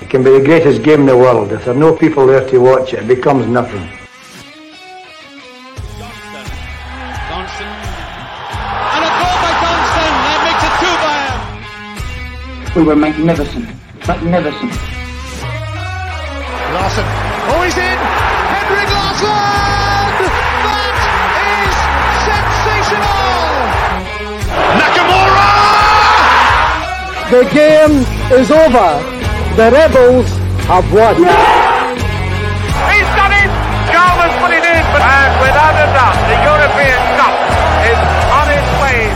It can be the greatest game in the world. If there are no people there to watch it, it becomes nothing. Johnston. And a goal by Johnston. That makes it two by him. We were magnificent. Magnificent. Larsson. Oh, he's in. Henrik Larsson. That is sensational. Nakamura. The game is over. The Rebels have won. He's done it! Jarman's put it in, but and without a doubt, the European Cup is on its way.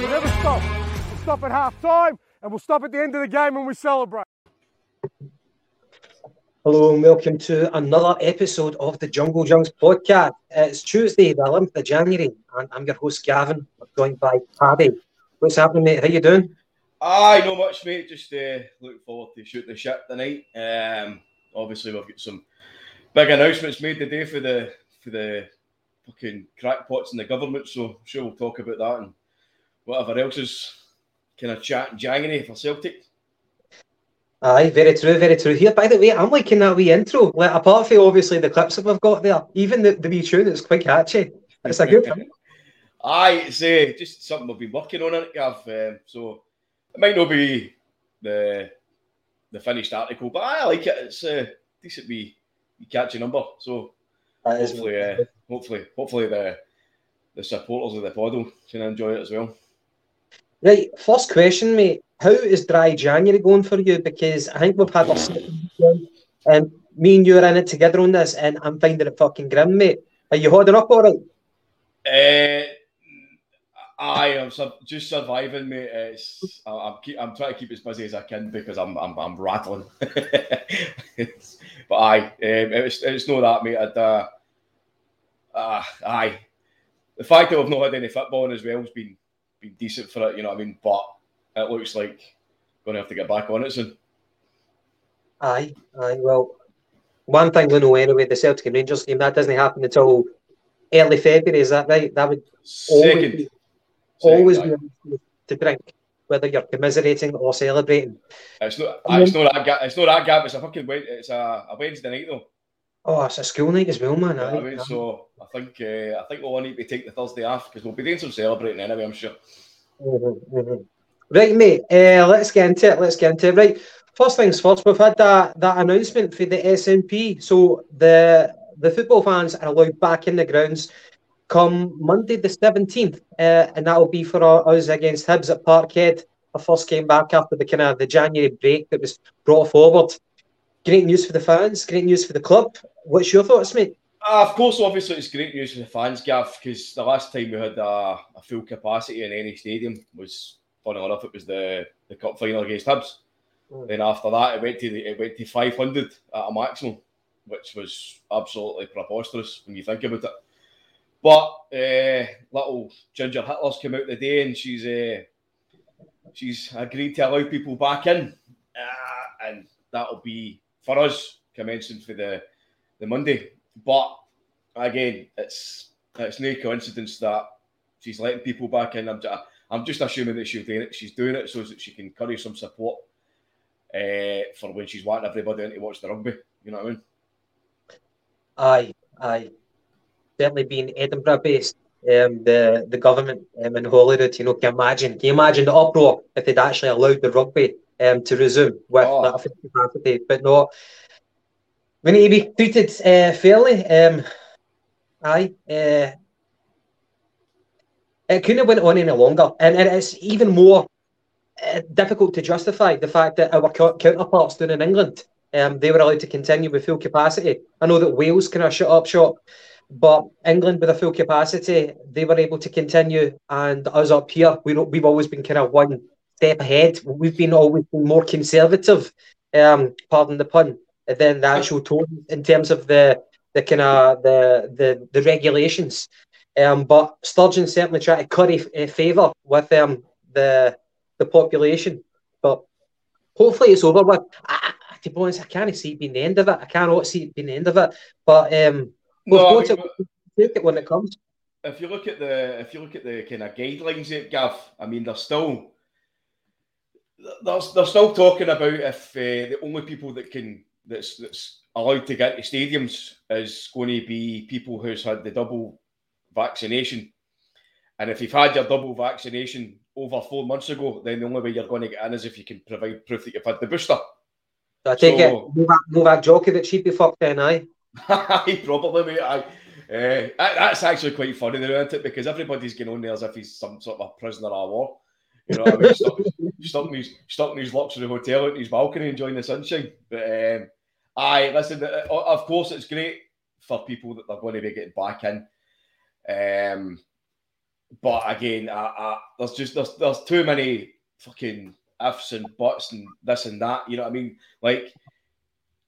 We'll never stop. We'll stop at half time and we'll stop at the end of the game when we celebrate. Hello and welcome to another episode of the Jungle Jims podcast. It's Tuesday, the 11th of January, and I'm your host Gavin. I'm joined by Paddy. What's happening, mate? How you doing? Aye, not much, mate. Just uh, looking forward to shooting the shit tonight. Um, obviously, we've got some big announcements made today for the for the fucking crackpots in the government. So I'm sure we'll talk about that and whatever else is kind of chat and January for Celtic. Aye, very true, very true. Here, by the way, I'm liking that wee intro. Like, apart from obviously the clips that we've got there, even the, the wee tune, it's quite catchy. It's a good thing. Aye, it's uh, just something we've been working on it, Gav. Um, so it might not be the the finished article, but I like it. It's a decent wee, wee catchy number. So That is hopefully, uh, hopefully, hopefully the the supporters of the pod will can enjoy it as well. Right, first question, mate. How is dry January going for you? Because I think we've had our and me and you are in it together on this, and I'm finding it fucking grim, mate. Are you holding up all right? Uh, I am sur- just surviving, mate. It's, I- I'm, keep, I'm trying to keep as busy as I can because I'm I'm, I'm rattling. But aye, um, it's it's not that, mate. I'd, uh, uh, aye, the fact that we've not had any football as well has been been decent for it. You know what I mean? But it looks like we're going to have to get back on it soon. Aye, aye. Well, one thing we know anyway, the Celtic and Rangers game that doesn't happen until early February. Is that right? That would Second, be, Second, always aye. be a reason to drink, whether you're commiserating or celebrating. It's not. aye, It's not that gap. It's not that gap. It's a fucking. Wed- It's a, a Wednesday night though. Oh, it's a school night as well, man. You know what I mean? aye. So I think uh, I think we'll need to take the Thursday off because we'll be doing some celebrating anyway. I'm sure. Mhm, mhm. Right, mate. Uh, let's get into it. Let's get into it. Right. First things first. We've had that that announcement for the SNP. So the the football fans are allowed back in the grounds come Monday the seventeenth, uh, and that will be for our, us against Hibs at Parkhead. Our first game back after the kind of the January break that was brought forward. Great news for the fans. Great news for the club. What's your thoughts, mate? Uh, of course, obviously, it's great news for the fans, Gav, because the last time we had a, a full capacity in any stadium was, funny enough, it was the, the cup final against Hibs. Mm. Then after that, it went to the, it went to 500 at a maximum, which was absolutely preposterous when you think about it. But uh, little Ginger Hitler's come out today, and she's uh, she's agreed to allow people back in, uh, and that'll be for us commencing for the the Monday. But again, it's it's no coincidence that she's letting people back in. I'm I'm just assuming that she's doing it. She's doing it so that she can curry some support uh, for when she's wanting everybody in to watch the rugby. You know what I mean? Aye, aye. Certainly being Edinburgh based, um, the the government um, in Holyrood, you know, can you imagine? Can you imagine the uproar if they'd actually allowed the rugby um, to resume with Oh. that capacity? But no, we need to be treated uh, fairly. Um, aye, uh, it couldn't have went on any longer, and, and it's even more uh, difficult to justify the fact that our co- counterparts down in England um, they were allowed to continue with full capacity. I know that Wales kind of shut up shop, but England with a full capacity, they were able to continue. And us up here, we we've always been kind of one step ahead. We've been always been more conservative, um, pardon the pun, than the actual tone in terms of the the kind of the, the the regulations. Um, but Sturgeon certainly tried to curry uh, favour with um, the the population. But hopefully it's over with. I, I, to be honest, I can't see it being the end of it. I cannot see it being the end of it. But um, we've No, I mean, to take it when it comes. if you look at the if you look at the kind of guidelines, eh, Gav, I mean, they're still they're, they're still talking about if uh, the only people that can that's that's allowed to get to stadiums is going to be people who's had the double vaccination. And if you've had your double vaccination over four months ago, then the only way you're going to get in is if you can provide proof that you've had the booster. So I take So- it Novak, Novak Djokovic, he'd be fucked then, aye. Aye, probably, mate. Aye. Uh, that's actually quite funny, though, isn't it? Because everybody's going on there as if he's some sort of a prisoner of war. You know what I mean? Stuck, stuck, in his, stuck in his luxury hotel in his balcony enjoying the sunshine. But um, aye, listen, uh, of course, it's great for people that they're going to be getting back in. Um, but again, I, I, there's just there's, there's too many fucking ifs and buts and this and that. You know what I mean? Like,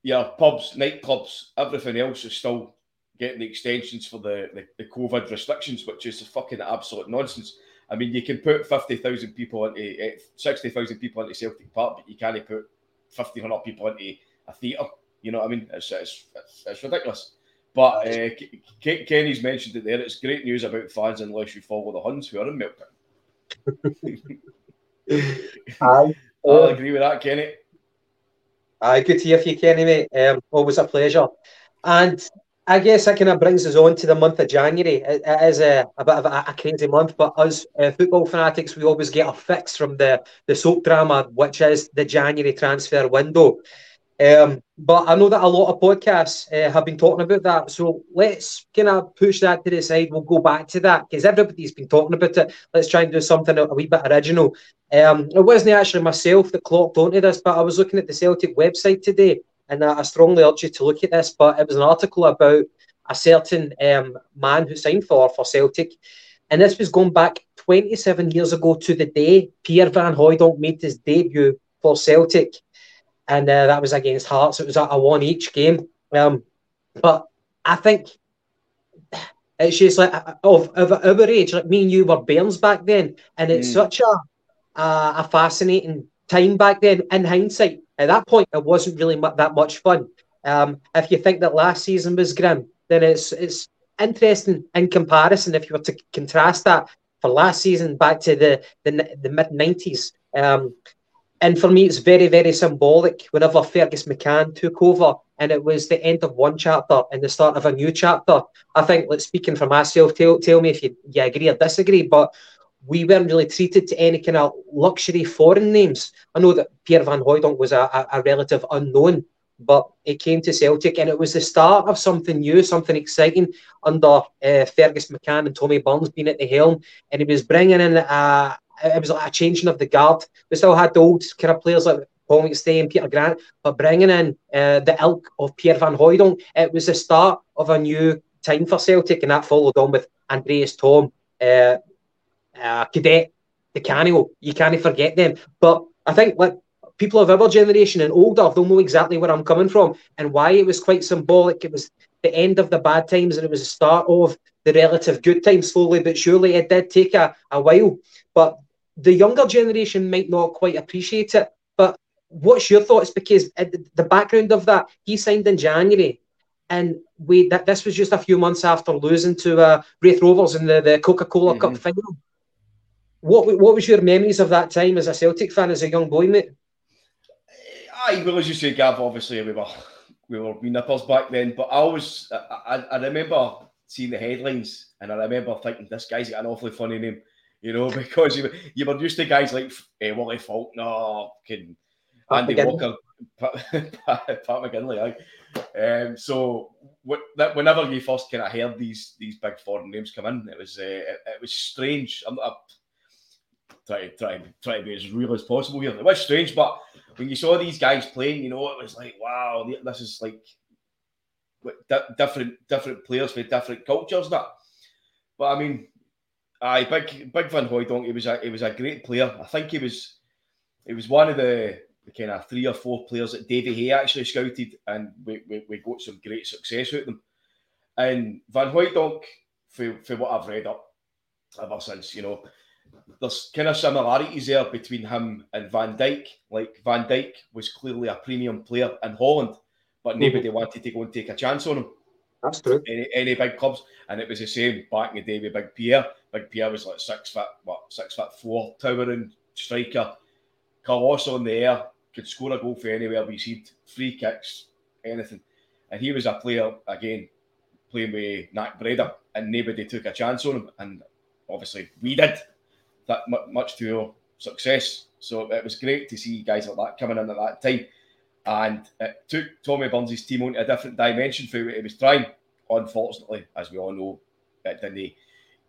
yeah, pubs, nightclubs, everything else is still getting the extensions for the, the, the COVID restrictions, which is fucking absolute nonsense. I mean, you can put 50,000 people into, eh, 60,000 people into Celtic Park, but you can't put 1,500 people into a theatre. You know what I mean? It's, it's, it's, it's ridiculous. But uh, K- K- Kenny's mentioned it there. It's great news about fans unless you follow the Huns who are in Melbourne. Aye. I'll agree with that, Kenny. Aye, good to hear from you, Kenny, mate. Um, always a pleasure. And I guess that kind of brings us on to the month of January. It, it is a, a bit of a, a crazy month, but us uh, football fanatics, we always get a fix from the, the soap drama, which is the January transfer window. Um, but I know that a lot of podcasts uh, have been talking about that. So let's kind of push that to the side. We'll go back to that because everybody's been talking about it. Let's try and do something a, a wee bit original. Um, it wasn't actually myself that clocked onto this, but I was looking at the Celtic website today and I strongly urge you to look at this. But it was an article about a certain um, man who signed for, for Celtic. And this was going back 27 years ago to the day Pierre Van Hooydonk made his debut for Celtic and uh, that was against Hearts. It was a, a one each game. Um, but I think it's just like uh, of, of our age, like me and you were bairns back then, and it's Mm. such a, a a fascinating time back then. In hindsight, at that point, it wasn't really that much fun. Um, if you think that last season was grim, then it's it's interesting in comparison. If you were to contrast that for last season back to the the, the mid nineties. Um, and for me, it's very, very symbolic whenever Fergus McCann took over and it was the end of one chapter and the start of a new chapter. I think, like, speaking for myself, tell, tell me if you, you agree or disagree, but we weren't really treated to any kind of luxury foreign names. I know that Pierre Van Hooydonk was a, a, a relative unknown, but he came to Celtic and it was the start of something new, something exciting under uh, Fergus McCann and Tommy Burns being at the helm. And he was bringing in a, it was like a changing of the guard. We still had the old kind of players like Paul McStay and Peter Grant, but bringing in uh, the ilk of Pierre Van Hooydonk, it was the start of a new time for Celtic, and that followed on with Andreas Thom, uh, uh, Cadete, Di Canio. You can't forget them. But I think like people of our generation and older, they'll know exactly where I'm coming from and why it was quite symbolic. It was the end of the bad times and it was the start of the relative good times slowly but surely. It did take a, a while, but the younger generation might not quite appreciate it. But what's your thoughts? Because uh, the background of that, he signed in January, and we that this was just a few months after losing to uh, Raith Rovers in the, the Coca Cola Cup Mhm. final. What what was your memories of that time as a Celtic fan, as a young boy, mate? Aye, well, as you say, Gav, obviously we were we were nippers back then, but I always I, I, I remember seeing the headlines and I remember thinking this guy's got an awfully funny name, you know, because you, you were used to guys like uh, Wally Faulkner, can Andy McGinlay. Walker, Pat, Pat, McGinlay, aye. Um, so what, that, whenever you first kind of heard these these big foreign names come in, it was uh, it, it was strange. I'm, I'm trying try try to be as real as possible here. It was strange, but when you saw these guys playing, you know, it was like, wow, this is like di- different different players with different cultures. That, but I mean, aye, big big Van Hooydonk. He was a he was a great player. I think he was he was one of the, the kind of three or four players that Davy Hay actually scouted, and we, we, we got some great success with them. And Van Hooydonk, for, for what I've read up ever since, you know, there's kind of similarities there between him and Van Dijk. Like Van Dijk was clearly a premium player in Holland, but mm-hmm. nobody wanted to go and take a chance on him. That's true. Any, any big clubs, and it was the same back in the day with Big Pierre. Big Pierre was like six foot, what six foot four, towering striker, colossal in the air, could score a goal for anywhere we see free kicks, anything. And he was a player again playing with NAC Breda, and nobody took a chance on him. And obviously we did that much to our success. So it was great to see guys like that coming in at that time. And it took Tommy Burns' team on a different dimension for what he was trying. Unfortunately, as we all know, it didn't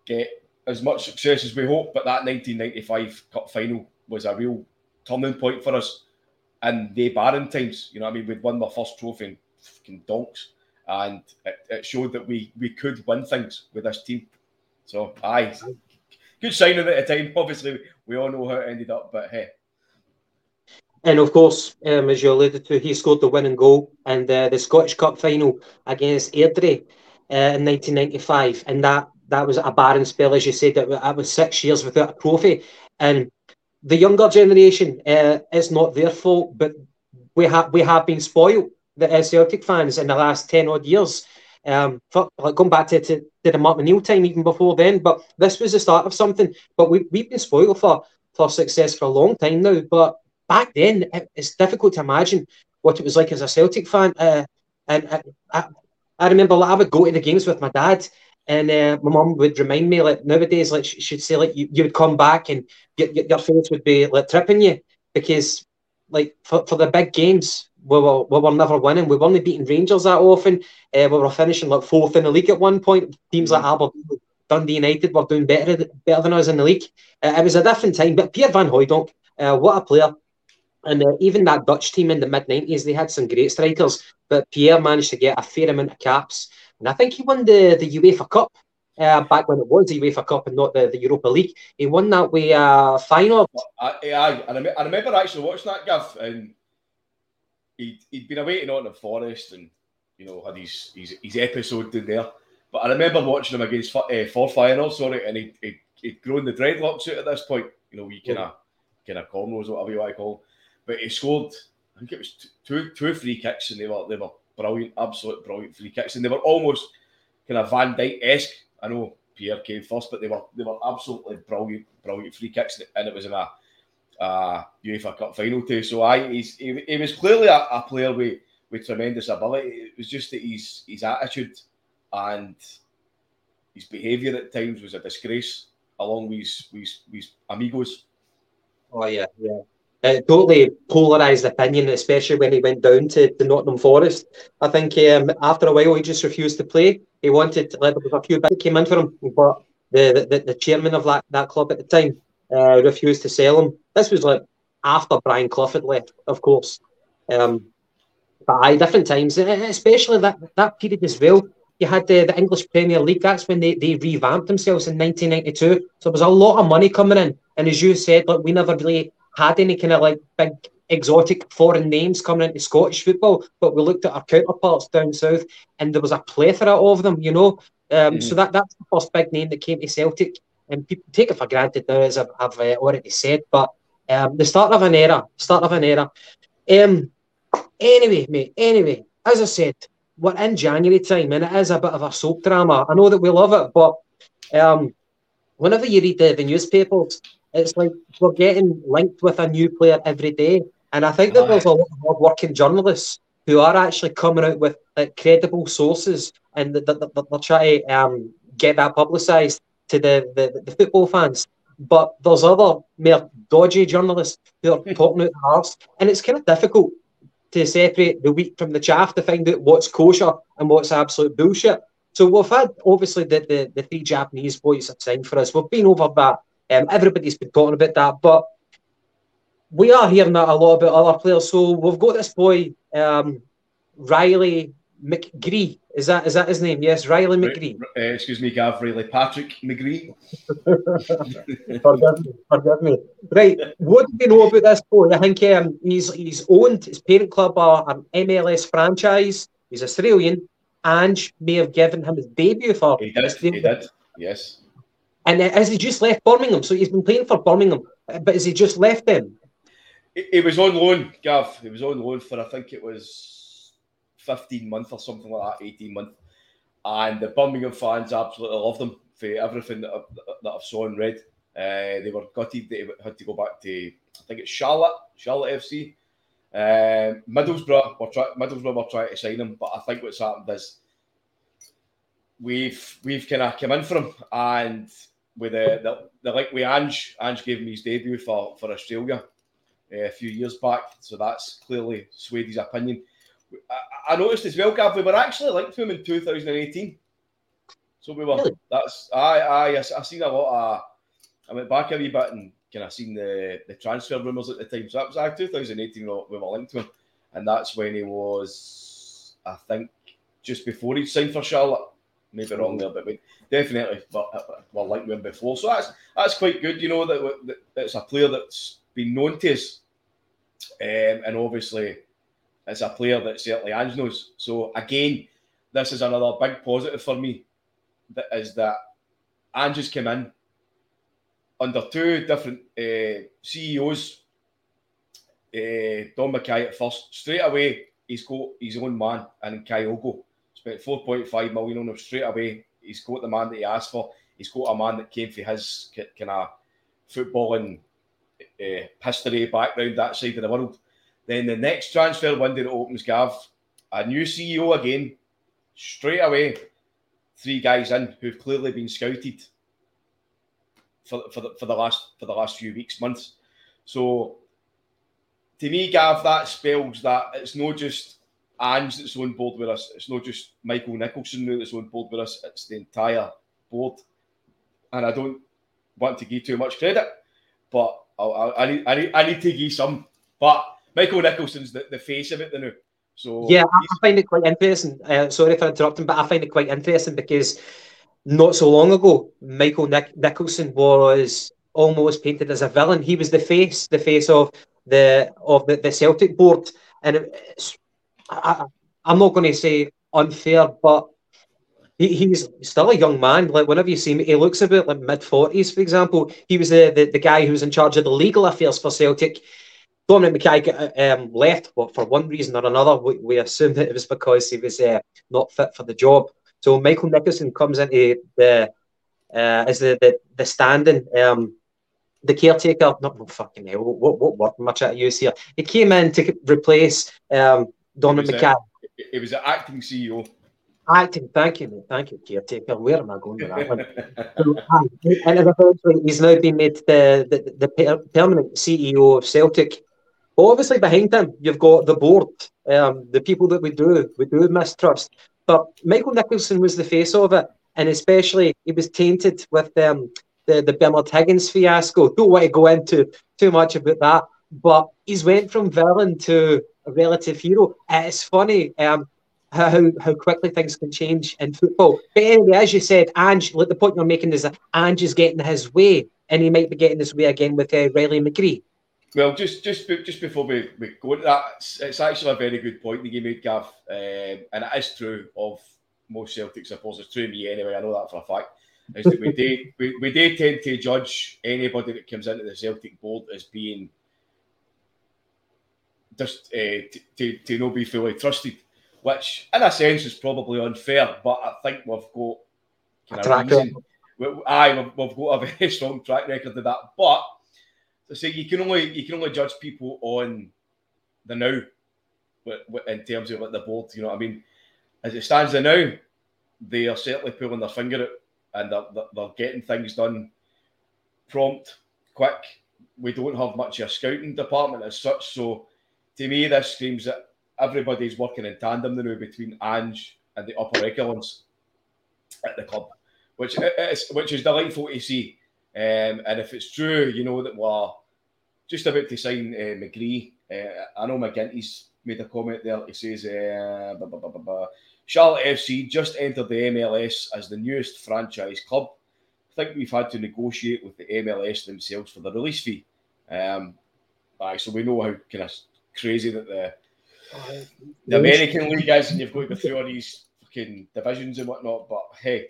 get as much success as we hoped. But that 1995 Cup final was a real turning point for us in the barren times. You know, I mean, we'd won the first trophy in fucking donks, and it, it, showed that we we could win things with this team. So, aye, good signing at the time. Obviously, we all know how it ended up, but hey. And of course, um, as you alluded to, he scored the winning goal in the Scottish Cup final against Airdrie uh, in 1995, and that that was a barren spell, as you said. That, that was six years without a trophy, and the younger generation, uh, it's not their fault, but we have we have been spoiled. The uh, Celtic fans in the last ten odd years, um, for, like going back to, to, to the Martin O'Neill time, even before then. But this was the start of something. But we we've been spoiled for for success for a long time now. But back then, it, it's difficult to imagine what it was like as a Celtic fan. Uh, and I, I, I remember like, I would go to the games with my dad, and uh, my mum would remind me, like nowadays, like she'd say, like you, you would come back and your, your face would be like tripping you because, like for, for the big games, we were, we were never winning. We weren't beating Rangers that often. Uh, we were finishing like fourth in the league at one point. Teams like Aberdeen, Dundee United were doing better better than us in the league. Uh, it was a different time. But Pierre Van Hooijdonk, uh, what a player! And uh, even that Dutch team in the mid 90s, they had some great strikers, but Pierre managed to get a fair amount of caps. And I think he won the, the UEFA Cup uh, back when it was the UEFA Cup and not the, the Europa League. He won that with uh, final. I, I, I, I remember actually watching that, Gav, and he'd, he'd been away to Nottingham Forest and, you know, had his, his, his episode in there. But I remember watching him against uh, Forth Final, sorry, and he'd, he'd, he'd grown the dreadlocks out at this point. You know, we kind of kind of cornrows, whatever you want to call. But he scored, I think it was two two free kicks, and they were they were brilliant, absolute brilliant free kicks, and they were almost kind of Van Dijk esque. I know Pierre came first, but they were they were absolutely brilliant, brilliant free kicks, and it was in a uh, UEFA Cup final too. So I, he's, he, he was clearly a, a, player with with tremendous ability. It was just that his his attitude and his behaviour at times was a disgrace, along with his, with with amigos. Oh yeah, yeah uh, totally polarised opinion, especially when he went down to, to Nottingham Forest. I think um, after a while he just refused to play. He wanted, like, there was a few bits came in for him, but the, the, the chairman of that, that club at the time uh, refused to sell him. This was like after Brian Clough had left, of course. Um, but aye, different times, especially that, that period as well. You had the, the English Premier League, that's when they, they revamped themselves in 1992. So there was a lot of money coming in. And as you said, like, we never really had any kind of like big exotic foreign names coming into Scottish football, but we looked at our counterparts down south and there was a plethora of them, you know. Um, mm. So that that's the first big name that came to Celtic, and people take it for granted now, as I've, I've uh, already said. But um, the start of an era, start of an era. Um, anyway, mate. Anyway, as I said, we're in January time, and it is a bit of a soap drama. I know that we love it, but um, whenever you read the, the newspapers, it's like we're getting linked with a new player every day. And I think that there's a lot of hard-working journalists who are actually coming out with like, credible sources and they're, they're trying to um, get that publicised to the, the, the, football fans. But there's other more dodgy journalists who are talking out the hearts, and it's kind of difficult to separate the wheat from the chaff to find out what's kosher and what's absolute bullshit. So we've had obviously the, the, the three Japanese boys have signed for us. We've been over that um, everybody's been talking about that, but we are hearing that a lot about other players. So we've got this boy, um, Riley McGree. Is that is that his name? Yes, Riley McGree. Uh, excuse me, Gav. Riley Patrick McGree. forgive me, forgive me. Right, what do we know about this boy? I think um, he's he's owned his parent club are an MLS franchise. He's Australian. Ange may have given him his debut for. He did. He did. Yes. And uh, has he just left Birmingham? So he's been playing for Birmingham, but has he just left them? He was on loan, Gav. He was on loan for I think it was 15 months or something like that, 18 months. And the Birmingham fans absolutely loved him for everything that, I, that I've saw and read. Uh, they were gutted he had to go back to, I think it's Charlotte, Charlotte FC. Um, Middlesbrough, were try- Middlesbrough were trying to sign him, but I think what's happened is we've we've kind of come in for him, and with the, the, the like with Ange, Ange gave him his debut for for Australia uh, a few years back, so that's clearly swayed his opinion. I, I noticed as well, Gav, we were actually linked to him in 2018. So we were. Really? That's I I I seen a lot of. I went back a wee bit and kind of seen the the transfer rumours at the time. So that was like 2018. We were, linked to him, and that's when he was, I think, just before he signed for Charlotte. Maybe wrong there, but we definitely but, uh, were linked with him before. So that's that's quite good. You know that, that it's a player that's been known to us, um, and obviously it's a player that certainly Ange knows. So again, this is another big positive for me. That is that Ange has come in under two different uh, CEOs. Uh, Dom McKay at first, straight away he's got his own man, and Kyogo spent 4.5 million on him straight away. He's got the man that he asked for. He's got a man that came for his kind of footballing uh, history background that side of the world. Then the next transfer window that opens, Gav, a new CEO again, straight away, three guys in who've clearly been scouted for, for, the, for the last for the last few weeks, months. So to me, Gav, that spells that it's not just Ange that's on board with us. It's not just Michael Nicholson that's on board with us. It's the entire board. And I don't want to give too much credit, but I, I, I need, I need I need to give some. But Michael Nicholson's the, the face of it now. So Yeah, I find it quite interesting. Uh, sorry for interrupting, but I find it quite interesting because not so long ago, Michael Nic- Nicholson was almost painted as a villain. He was the face, the face of the of the, the Celtic board, and it's, I, I'm not going to say unfair, but he, he's still a young man. Like whenever you see him, he looks about like mid forties, for example. He was the, the the guy who was in charge of the legal affairs for Celtic. Dominic McKay got, um, left well, for one reason or another. We, we assume that it was because he was uh, not fit for the job. So Michael Nicholson comes into the uh, as the the, the standing um, the caretaker. Not oh, fucking hell. What what what much I use here? He came in to replace um, Dominic He was, McKay. uh, It was an acting CEO. Acting, thank you, mate. Thank you, caretaker. Where am I going with that one? So, and eventually he's now been made the, the, the per- permanent CEO of Celtic. Obviously behind him, you've got the board, um, the people that we do, we do mistrust. But Michael Nicholson was the face of it, and especially he was tainted with um, the, the Bernard Higgins fiasco. Don't want to go into too much about that, but he's went from villain to a relative hero. It's funny, um, how how quickly things can change in football. But anyway, as you said, Ange, like the point you're making is that Ange is getting his way, and he might be getting his way again with uh, Riley McGree. Well, just just just before we, we go into that, it's, it's actually a very good point that you made, Gav, um, and it is true of most Celtic supporters. It's true of me anyway. I know that for a fact. Is that we do we, we do tend to judge anybody that comes into the Celtic board as being just uh, to, to to not be fully trusted, which in a sense is probably unfair. But I think we've got kind track of reason. We, aye, we've, we've got a very strong track record of that. But say you can only you can only judge people on the now, in terms of what the board. You know what I mean? As it stands the now, they are certainly pulling their finger out and they're, they're, they're getting things done prompt, quick. We don't have much of a scouting department as such. So to me, this screams that everybody's working in tandem the now between Ange and the upper echelons at the club, which is which is delightful to see. Um, and if it's true, you know that we're just about to sign uh, McGree. Uh, I know McGinty's made a comment there. He says, uh, blah, blah, blah. Charlotte FC just entered the MLS as the newest franchise club. I think we've had to negotiate with the MLS themselves for the release fee. Um, aye, so we know how kind of crazy that the the American league is, and you've got to go through all these fucking divisions and whatnot. But hey,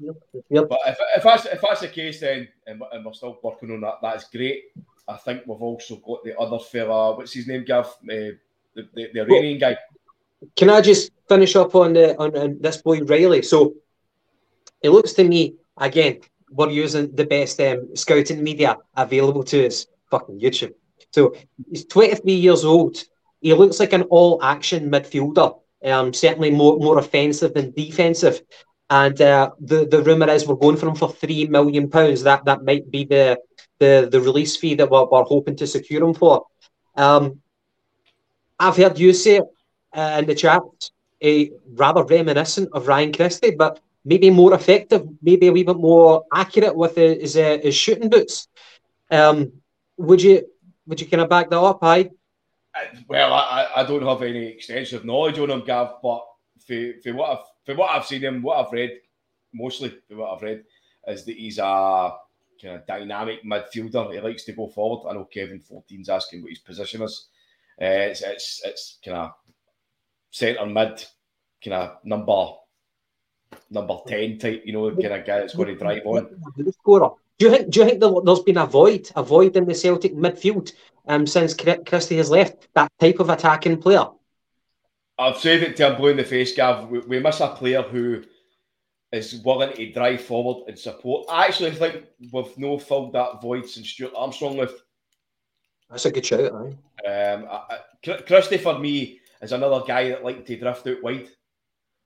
Yep. but if, if that's if that's the case, then and, we're- and we're still working on that, that's great. I think we've also got the other fella. What's his name, Gav? Uh, the, the, the Iranian guy. Can I just finish up on the on, on this boy Riley? So it looks to me again we're using the best um, scouting media available to us. Fucking YouTube. So he's 23 years old. He looks like an all-action midfielder. Um, certainly more more offensive than defensive. And uh, the the rumor is we're going for him for three million pounds. That that might be the the the release fee that we're, we're hoping to secure him for. Um, I've heard you say uh, in the chat, uh, rather reminiscent of Ryan Christie, but maybe more effective, maybe a wee bit more accurate with his, uh, his shooting boots. Um, would you would you kind of back that up? I well, I, I don't have any extensive knowledge on him, Gav, but for, for what I've for what I've seen him, what I've read, mostly for what I've read, is that he's a kind of dynamic midfielder. He likes to go forward. I know Kevin 14's asking what his position is. Uh, it's it's it's kind of centre mid, kind of number number ten type. You know, kind of guy that's going to drive on. Do you think? Do you think there's been a void, a void in the Celtic midfield um, since Christie has left? That type of attacking player. I've said it to him blue in the face, Gav. We, we miss a player who is willing to drive forward and support. I actually think we've no filled that void since Stuart Armstrong left. That's a good shout, aye. Um, I, I, Christie for me is another guy that liked to drift out wide.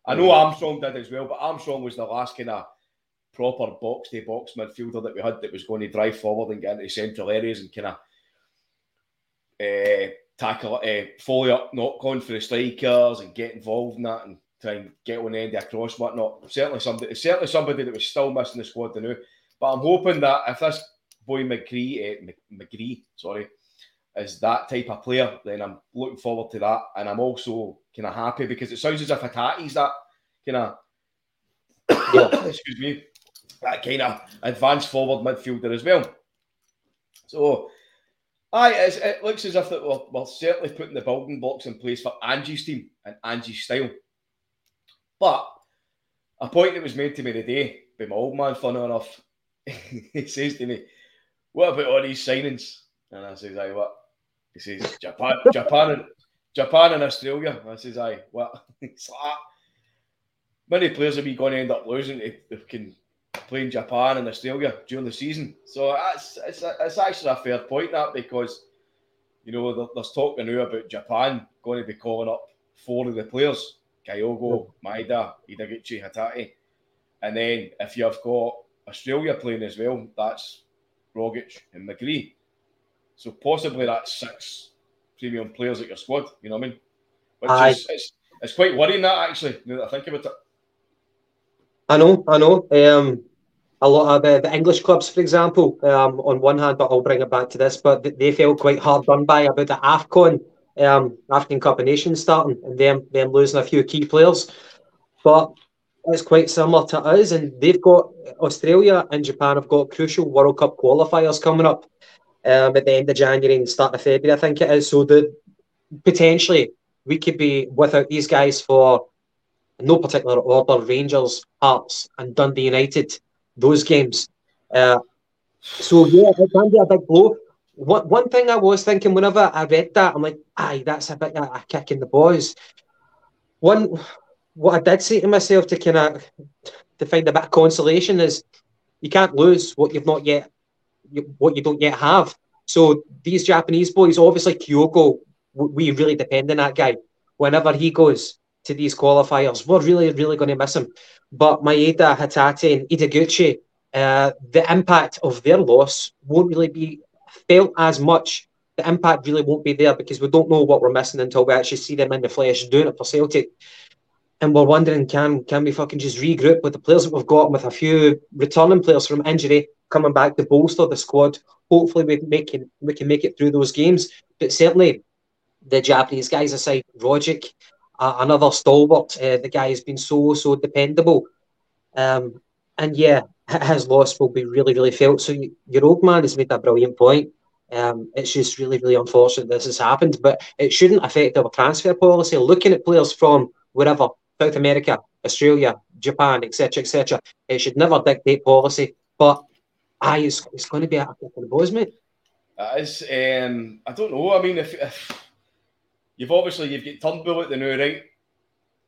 I know Armstrong did as well, but Armstrong was the last kind of proper box to box midfielder that we had that was going to drive forward and get into central areas and kind of uh, tackle, uh, follow up, knock on for the strikers and get involved in that and try and get on the end of a cross, whatnot. Certainly somebody, certainly somebody that was still missing the squad to know. But I'm hoping that if this boy McGree, uh, McGree, sorry, is that type of player, then I'm looking forward to that. And I'm also kind of happy because it sounds as if Hatate's that kind of, yeah. excuse me, that kind of advanced forward midfielder as well. So, aye, it looks as if that we're, we're certainly putting the building blocks in place for Angie's team and Angie's style. But a point that was made to me today by my old man, fun enough, he says to me, What about all these signings? And I says, Aye, what? He says, Japan, Japan, and Japan and Australia. I says, Aye, what? Many players are we going to end up losing if they can playing Japan and Australia during the season. So that's it's, it's actually a fair point that because you know there's talk now about Japan going to be calling up four of the players: Kyogo, Maeda, Ideguchi, Hatate, and then if you've got Australia playing as well, that's Rogic and McGree. So possibly that's six premium players at your squad. You know what I mean? Which I... is it's, it's quite worrying that actually. Now that I think about it. I know, I know. Um, a lot of uh, the English clubs, for example, um, on one hand, but I'll bring it back to this, but they felt quite hard done by about the AFCON, um, African Cup of Nations starting, and them, them losing a few key players. But it's quite similar to us, and they've got Australia and Japan have got crucial World Cup qualifiers coming up um, at the end of January and start of February, I think it is. So that potentially we could be without these guys for no particular order, Rangers, Hearts, and Dundee United, those games. Uh, so yeah, it can be a big blow. One, one thing I was thinking whenever I read that, I'm like, aye, that's a bit a kick in the boys. One, what I did say to myself to kind of to find a bit of consolation is you can't lose what you've not yet, what you don't yet have. So these Japanese boys, obviously Kyogo, we really depend on that guy. Whenever he goes, to these qualifiers. We're really, really going to miss him. But Maeda, Hatate, and Ideguchi, uh, the impact of their loss won't really be felt as much. The impact really won't be there because we don't know what we're missing until we actually see them in the flesh doing it for Celtic. And we're wondering, can can we fucking just regroup with the players that we've got, with a few returning players from injury coming back to bolster the squad? Hopefully, we make we can make it through those games. But certainly, the Japanese guys aside, Rogic, uh, another stalwart. Uh, the guy has been so so dependable, um, and yeah, his loss will be really really felt. So you, your old man has made a brilliant point. Um, it's just really really unfortunate this has happened, but it shouldn't affect our transfer policy. Looking at players from wherever South America, Australia, Japan, etc., etc., it should never dictate policy. But I, it's, it's going to be a kick in the balls, mate. That is, um, I don't know. I mean, if, if You've obviously you've got Turnbull at the new right?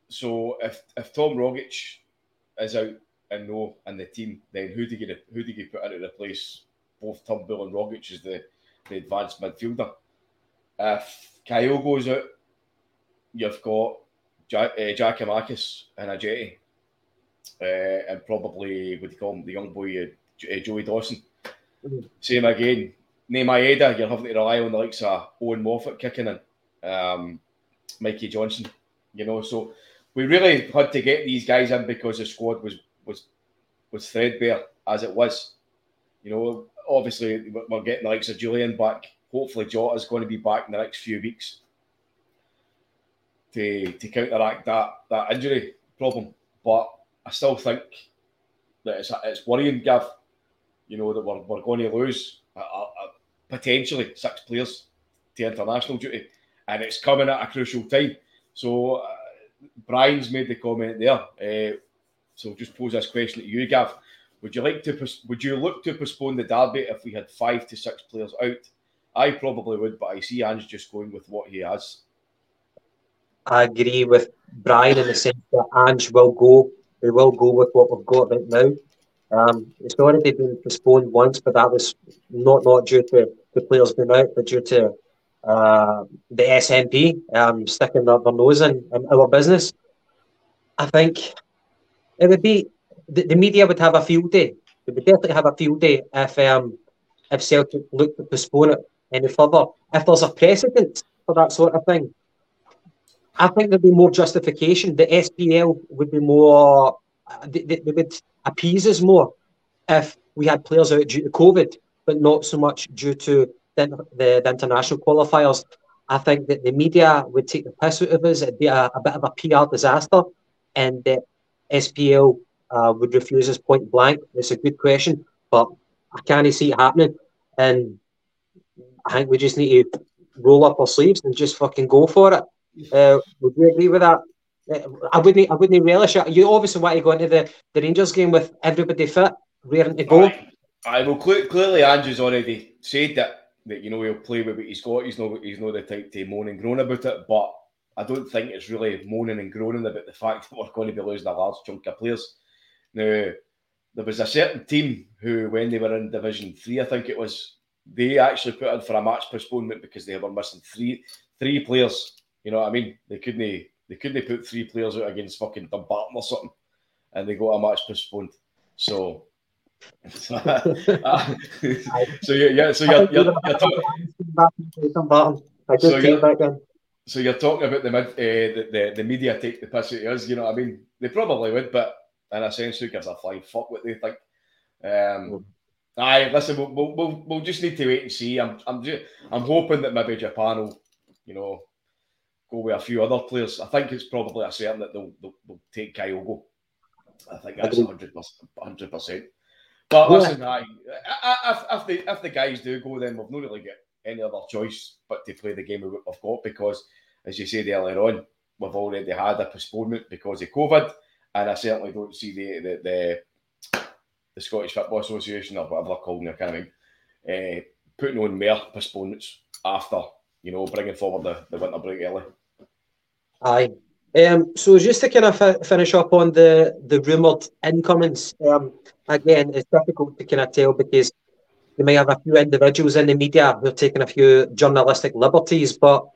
So if if Tom Rogic is out and no in the team, then who do you get, who do you put in to replace both Turnbull and Rogic as the, the advanced midfielder? if Kyogo's out, you've got Jack, uh, and a jetty, uh, and probably would you call him, the young boy uh, Joey Dawson. Mhm. Same again. Name Maeda, you're having to rely on the likes of Owen Moffat kicking in, um, Mikey Johnston. You know, so we really had to get these guys in because the squad was was was threadbare as it was. You know, obviously we're getting the likes of Julian back. Hopefully, Jota is going to be back in the next few weeks to to counteract that that injury problem. But I still think that it's it's worrying, Gav. You know that we're, we're going to lose potentially six players to international duty, and it's coming at a crucial time. So uh, Brian's made the comment there. Uh, so just pose this question to you, Gav. Would you like to would you look to postpone the derby if we had five to six players out? I probably would, but I see Ange just going with what he has. I agree with Brian in the sense that Ange will go. We will go with what we've got right now. Um, it's already been postponed once, but that was not not due to the players being out, but due to uh, the SNP um, sticking their, their nose in, in our business. I think it would be the, the media would have a field day. They would definitely have a field day if um, if Celtic looked to postpone it any further. If there's a precedent for that sort of thing, I think there'd be more justification. The SPL would be more, they, they, they would appease us more if we had players out due to COVID, but not so much due to the, the, the international qualifiers. I think that the media would take the piss out of us. It'd be a, a bit of a PR disaster, and the SPL uh, would refuse us point blank. It's a good question, but I can't see it happening. And I think we just need to roll up our sleeves and just fucking go for it. Uh, would you agree with that? Uh, I wouldn't. I wouldn't relish it. You obviously want to go into the, the Rangers game with everybody fit, rearing to go. Aye well, cle- clearly Andrew's already said that that you know he'll play with what he's got. He's not he's not the type to moan and groan about it, but I don't think it's really moaning and groaning about the fact that we're going to be losing a large chunk of players. Now, there was a certain team who, when they were in Division Three, I think it was, they actually put in for a match postponement because they were missing three three players. You know what I mean? They couldn't they couldn't put three players out against fucking Dumbarton or something, and they got a match postponed. So. so yeah, yeah. So you're, you're, you're talking. So you're- So you're talking about the mid, uh, the, the the media take the piss out of us. You know what I mean? They probably would, but in a sense, who gives a flying fuck what they think? Um, aye, listen, we'll, we'll, we'll, we'll just need to wait and see. I'm I'm just, I'm hoping that maybe Japan will, you know, go with a few other players. I think it's probably a certain that they'll they'll, they'll take Kyogo. I think that's Agreed. hundred hundred percent. But Yeah. listen, I- I- if, if the if the guys do go, then we've not really got any other choice but to play the game of we've got because, as you said earlier on, we've already had a postponement because of COVID, and I certainly don't see the the the, the Scottish Football Association or whatever they're calling it, I can't uh, putting on more postponements after you know bringing forward the, the winter break early. Aye. Um, so just to kind of fi- finish up on the the rumoured incomings, um, again, it's difficult to kind of tell because you may have a few individuals in the media who are taking a few journalistic liberties, but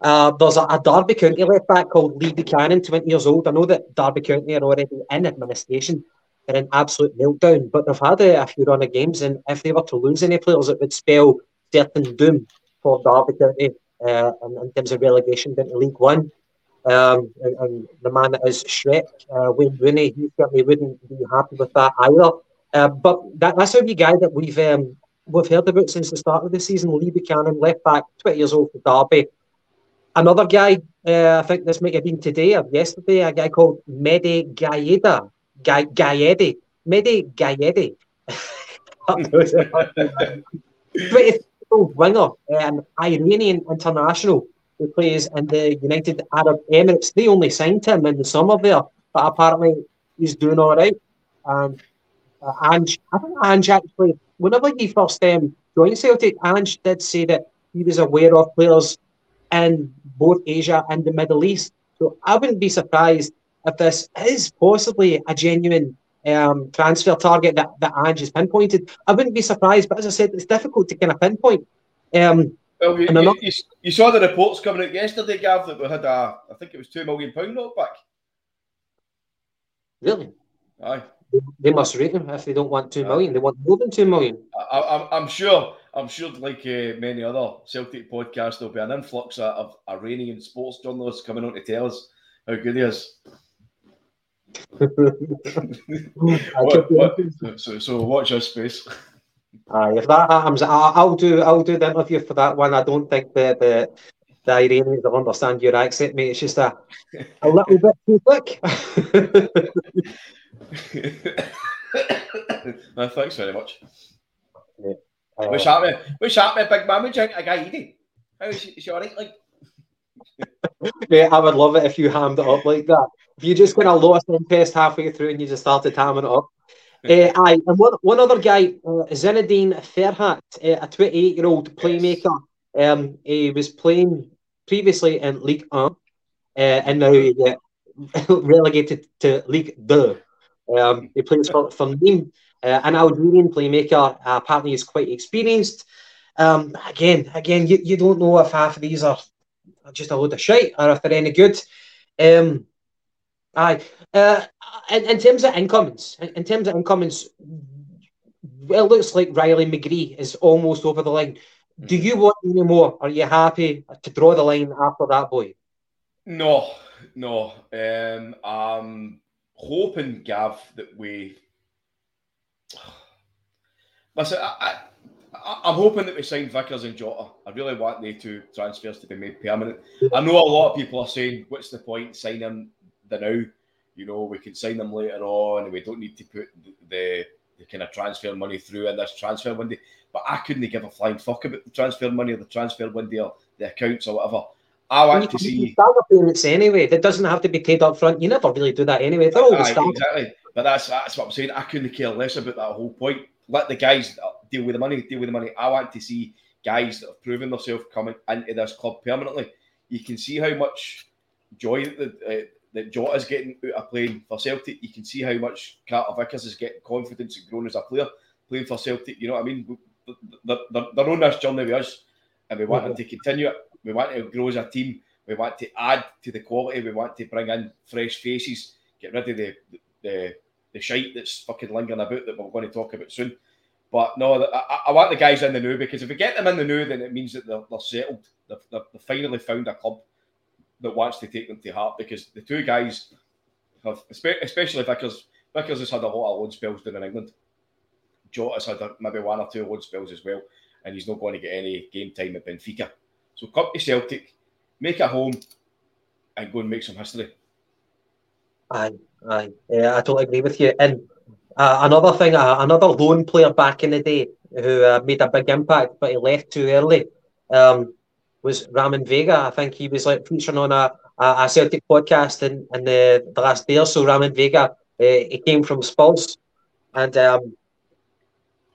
uh, there's a, a Derby County left back called Lee Buchanan, 20 years old. I know that Derby County are already in administration. They're in absolute meltdown, but they've had a, a few run of games, and if they were to lose any players, it would spell certain doom for Derby County uh, in, in terms of relegation down to League One. Um, and, and the man that is Shrek, uh, Wayne Rooney, he certainly wouldn't be happy with that either. Uh, but that, that's a wee guy that we've um, we've heard about since the start of the season. Lee Buchanan, left back, 20 years old for Derby. Another guy, uh, I think this might have been today or yesterday, a guy called. Guy, Ghayedi. Mehdi Ghayedi. 20 year old winger, an Iranian international who plays in the United Arab Emirates. They only signed him in the summer there, but apparently he's doing all right. And uh, Ange, I think Ange actually, whenever he first um, joined Celtic, Ange did say that he was aware of players in both Asia and the Middle East. So I wouldn't be surprised if this is possibly a genuine um, transfer target that, that Ange has pinpointed. I wouldn't be surprised, but as I said, it's difficult to kind of pinpoint. Um, Well, you, you, you, you saw the reports coming out yesterday, Gav, that we had a, I think it was two million pound note back. Really? Aye, They must rate him if they don't want two million. They want more than two million. I, I'm sure. I'm sure, like uh, many other Celtic podcasts, there'll be an influx of, of Iranian sports journalists coming on to tell us how good he is. What- what- so, so watch this space. Aye, if that happens, I, I'll do. I'll do the interview for that one. I don't think the the, the Iranians will understand your accent, mate. It's just a a little bit too thick. no, thanks very much. Uh, What's happening? What's happening, big man? What's a guy eating? How is she, is she all right? Like, Mate, I would love it if you hammed it up like that. If you just kind of lost interest halfway through and you just started hamming it up. Uh, aye, and one, one other guy, uh, Zinedine Ferhat, uh, a 28 year old playmaker. Um, he was playing previously in League 1 uh, and now he relegated to League 2. Um, he plays for, for Nîmes, uh, an Algerian playmaker. Uh, apparently, he's quite experienced. Um, again, again, you, you don't know if half of these are just a load of shite or if they're any good. Um, aye. Uh, in, in terms of incomings, in, terms of incomings, it looks like Riley McGree is almost over the line. Do you want any more? Are you happy to draw the line after that boy? no, no. Um, I'm hoping, Gav, that we. Listen, I, I, I'm hoping that we sign Vickers and Jota. I really want the two transfers to be made permanent. I know a lot of people are saying, "What's the point signing them the now?" You know, we can sign them later on, and we don't need to put the, the, the kind of transfer money through in this transfer window. But I couldn't give a flying fuck about the transfer money or the transfer window or the accounts or whatever. I want to see. starter payments anyway. That doesn't have to be paid up front. You never really do that anyway. They're always Aye, starter. exactly. But that's that's what I'm saying. I couldn't care less about that whole point. Let the guys deal with the money. Deal with the money. I want to see guys that have proven themselves coming into this club permanently. You can see how much joy that uh, that Jota's getting out of playing for Celtic. You can see how much Carter Vickers is getting confidence and growing as a player playing for Celtic. You know what I mean? They're, they're, they're on this journey with us, and we want them to continue it. We want to grow as a team. We want to add to the quality. We want to bring in fresh faces. Get rid of the the the shite that's fucking lingering about that we're going to talk about soon. But no, I, I want the guys in the new because if we get them in the new, then it means that they're, they're settled. They've, they've, they've finally found a club that wants to take them to heart because the two guys have, especially Vickers, Vickers has had a lot of loan spells down in England. Jota's had a, maybe one or two loan spells as well, and he's not going to get any game time at Benfica. So come to Celtic, make a home, and go and make some history. Aye, aye. Yeah, I totally agree with you. And uh, another thing, uh, another lone player back in the day who uh, made a big impact, but he left too early, um, was Ramon Vega. I think he was like featuring on a, a, Celtic podcast in, in the, the last day or so. Ramon Vega, uh, he came from Spurs and um,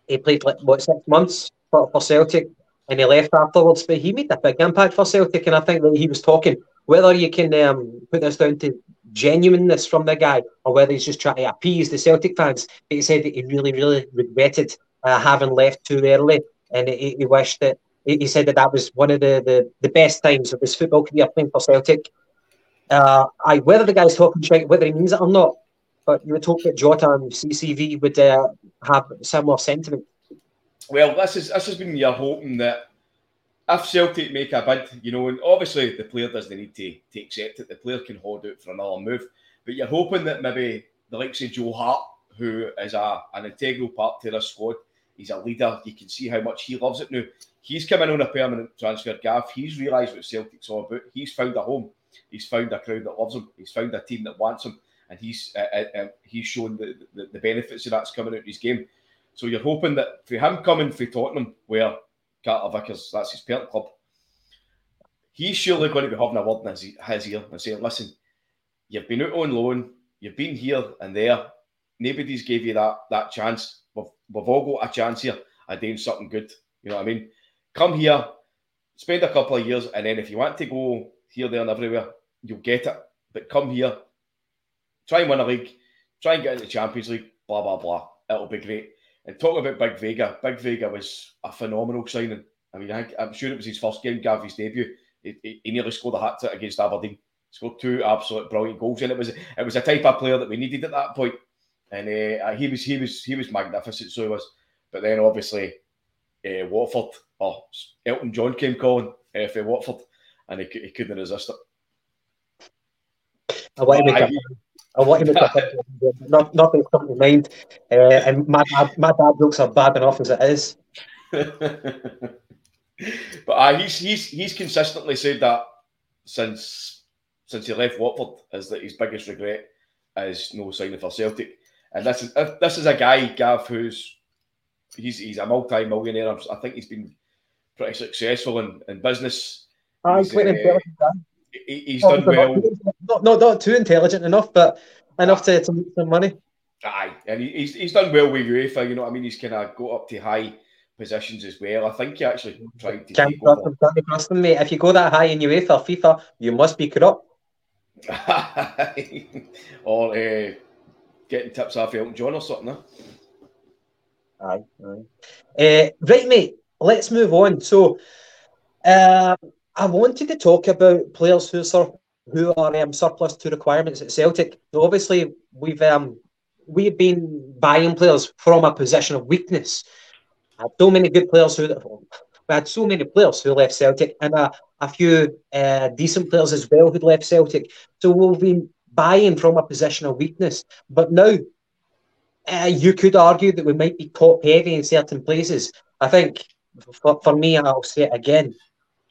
he played like what six months for, for Celtic and he left afterwards. But he made a big impact for Celtic, and I think that he was talking whether you can um, put this down to genuineness from the guy or whether he's just trying to appease the Celtic fans. But he said that he really, really regretted uh, having left too early, and he, he wished that he, said that that was one of the, the, the best times of his football career playing for Celtic. Uh, I whether the guy's talking shit, whether he means it or not, but you would hope that Jota and CCV would uh, have similar sentiment. Well, this is this has been your hoping that if Celtic make a bid, you know, and obviously the player doesn't need to, to accept it. The player can hold out for another move, but you're hoping that maybe the likes of Joe Hart, who is a an integral part to this squad, he's a leader. You can see how much he loves it now. He's coming on a permanent transfer, Gav. He's realised what Celtic's all about. He's found a home. He's found a crowd that loves him. He's found a team that wants him, and he's uh, uh, uh, he's shown the, the, the benefits of that's coming out of his game. So you're hoping that for him coming for Tottenham, where Carter Vickers, that's his parent club, he's surely going to be having a word in his, his ear and saying, listen, you've been out on loan, you've been here and there, nobody's gave you that that chance. We've, we've all got a chance here of doing something good. You know what I mean? Come here, spend a couple of years, and then if you want to go here, there, and everywhere, you'll get it. But come here, try and win a league, try and get into the Champions League, blah, blah, blah. It'll be great. And talking about Big Vega, Big Vega was a phenomenal signing I mean, I, am sure it was his first game, Gavy's debut. He, he, he nearly scored a hat trick against Aberdeen. Scored two absolute brilliant goals, and it was it was a type of player that we needed at that point. And uh, he was he was he was magnificent. So he was. But then obviously, uh, Watford or oh, Elton John came calling uh, for Watford, and he, he couldn't resist it. I want to make I want to make a not nothing come to mind. Uh, and my dad, my dad jokes are bad enough as it is. but uh, he's he's he's consistently said that since since he left Watford is that his biggest regret is no signing for Celtic. And this is this is a guy, Gav, who's he's he's a multi-millionaire. I think he's been pretty successful in, in business. Ah, he's, he's, uh, he, he's done well. Not, not not too intelligent enough, but enough to, to make some money. Aye, and he, he's he's done well with UEFA. You know what I mean? He's kind of got up to high positions as well. I think he actually tried to can't trust him, can't trust him, mate. If you go that high in UEFA, FIFA, you must be corrupt. or uh, getting tips off Elton John or something. Huh? Aye, aye. Uh, right, mate. Let's move on. So, uh, I wanted to talk about players who are who are um, surplus to requirements at Celtic. Obviously, we've um, we've been buying players from a position of weakness. I had so many good players who we had so many players who left Celtic and a, a few uh, decent players as well who left Celtic. So we've been buying from a position of weakness. But now, uh, you could argue that we might be top heavy in certain places. I think, for, for me, I'll say it again.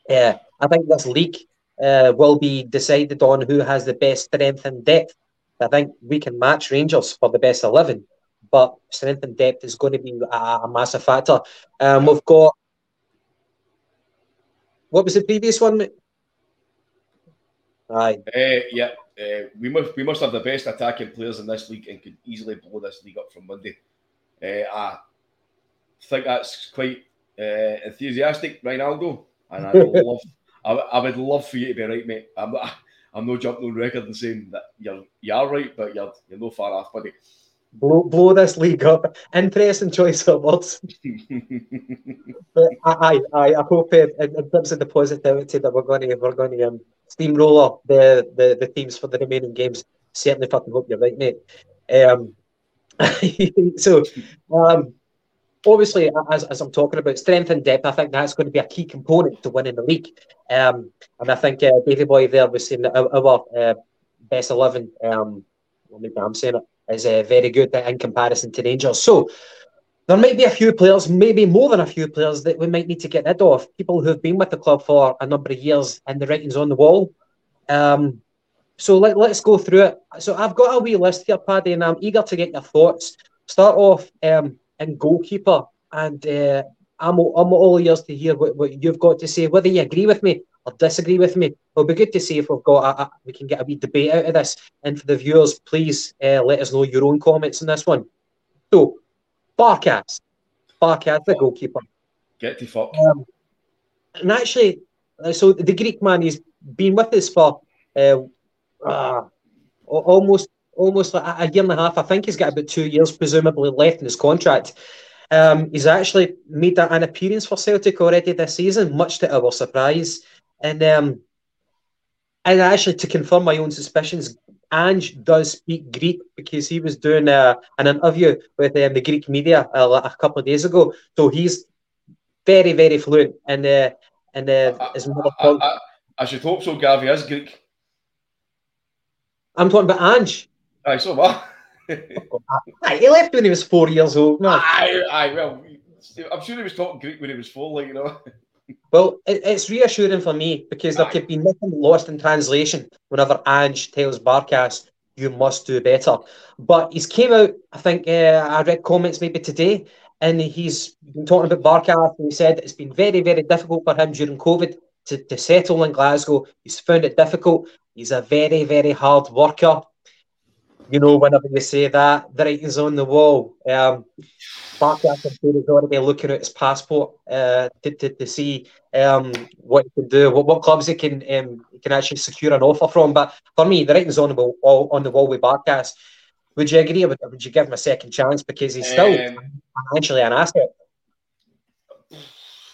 Uh, I think this league uh, will be decided on who has the best strength and depth. I think we can match Rangers for the best 11, but strength and depth is going to be a, a massive factor. Um, we've got. What was the previous one? Aye. Uh, yeah, uh, we must we must have the best attacking players in this league and could easily blow this league up from Monday. Uh, I think that's quite uh, enthusiastic, Ronaldo, and I love. I, I would love for you to be right, mate. I'm, I'm no jumping on record and saying that you're you are right, but you're you're no far off, buddy. Blow, blow this league up. Interesting choice of words. but I, I, I hope in, in terms of the positivity that we're going to we're going to um, steamroller the, the the teams for the remaining games. Certainly, fucking hope you're right, mate. Um, so, um, obviously, as, as I'm talking about strength and depth, I think that's going to be a key component to winning the league. Um, and I think uh, Davy Boy there was saying that our, uh, best 11, um, well, maybe I'm saying it, is uh, very good in comparison to Rangers. So there might be a few players, maybe more than a few players, that we might need to get rid of. People who have been with the club for a number of years and the writing's on the wall. Um, so let, let's go through it. So I've got a wee list here, Paddy, and I'm eager to get your thoughts. Start off um, in goalkeeper, and uh, I'm, I'm all ears to hear what, what you've got to say, whether you agree with me or disagree with me. It'll be good to see if we've got a, a, we can get a wee debate out of this. And for the viewers, please uh, let us know your own comments on this one. So, Barkas, Barkas, the goalkeeper. Get the fuck. Um, and actually, uh, so the Greek man, he's been with us for uh, uh, almost almost like a year and a half. I think he's got about two years, presumably, left in his contract. Um, he's actually made an appearance for Celtic already this season, much to our surprise. And um, and actually, to confirm my own suspicions, Ange does speak Greek because he was doing uh, an interview with um, the Greek media uh, a couple of days ago. So he's very, very fluent in uh, in uh, his mother tongue. I, I, I, should hope so. Gavi is Greek. I'm talking about Ange. Aye, so what? aye, he left when he was four years old. No. Aye, aye, well, I'm sure he was talking Greek when he was four, like, you know. Well, it, it's reassuring for me because there could be nothing lost in translation whenever Ange tells Barkas, you must do better. But he's came out, I think uh, I read comments maybe today, and he's been talking about Barkas, and he said it's been very, very difficult for him during COVID to, to settle in Glasgow. He's found it difficult. He's a very, very hard worker you know, whenever you say that, the writing's on the wall. Um, Barkas, is already looking at his passport uh, to, to, to see um, what he can do, what, what clubs he can um, he can actually secure an offer from. But for me, the writing's on the wall, on the wall with Barkas. Would you agree? Would, would you give him a second chance because he's still um, financially an asset?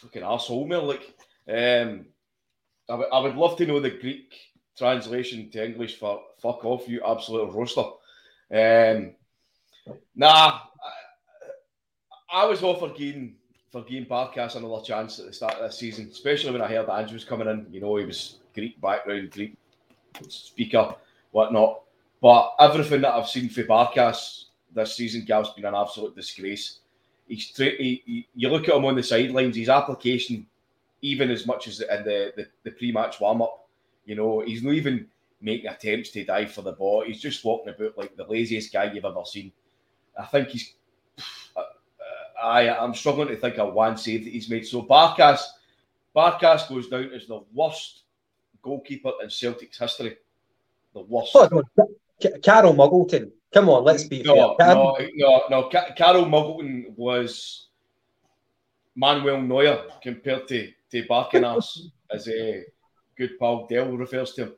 fucking arsehole me. Like, um, I would- I would love to know the Greek translation to English for fuck off, you absolute roaster. Um, nah, I, I was all for giving for giving Barkas another chance at the start of this season, especially when I heard that Ange was coming in. You know, he was Greek background, Greek speaker, whatnot. But everything that I've seen for Barkas this season, Gav's been an absolute disgrace. He's tra- he, he, you look at him on the sidelines, his application, even as much as in the, the, the pre-match warm-up, you know, he's not even making attempts to dive for the ball. He's just walking about like the laziest guy you've ever seen. I think he's. I I'm struggling to think of one save that he's made. So Barkas, Barkas goes down as the worst goalkeeper in Celtic's history. The worst. Oh, on. Ca- Carl Muggleton. Come on, let's be No, fair. no, no, no. Ca- Carl Muggleton was Manuel Neuer compared to to Barkanas, as a good pal Dell refers to him.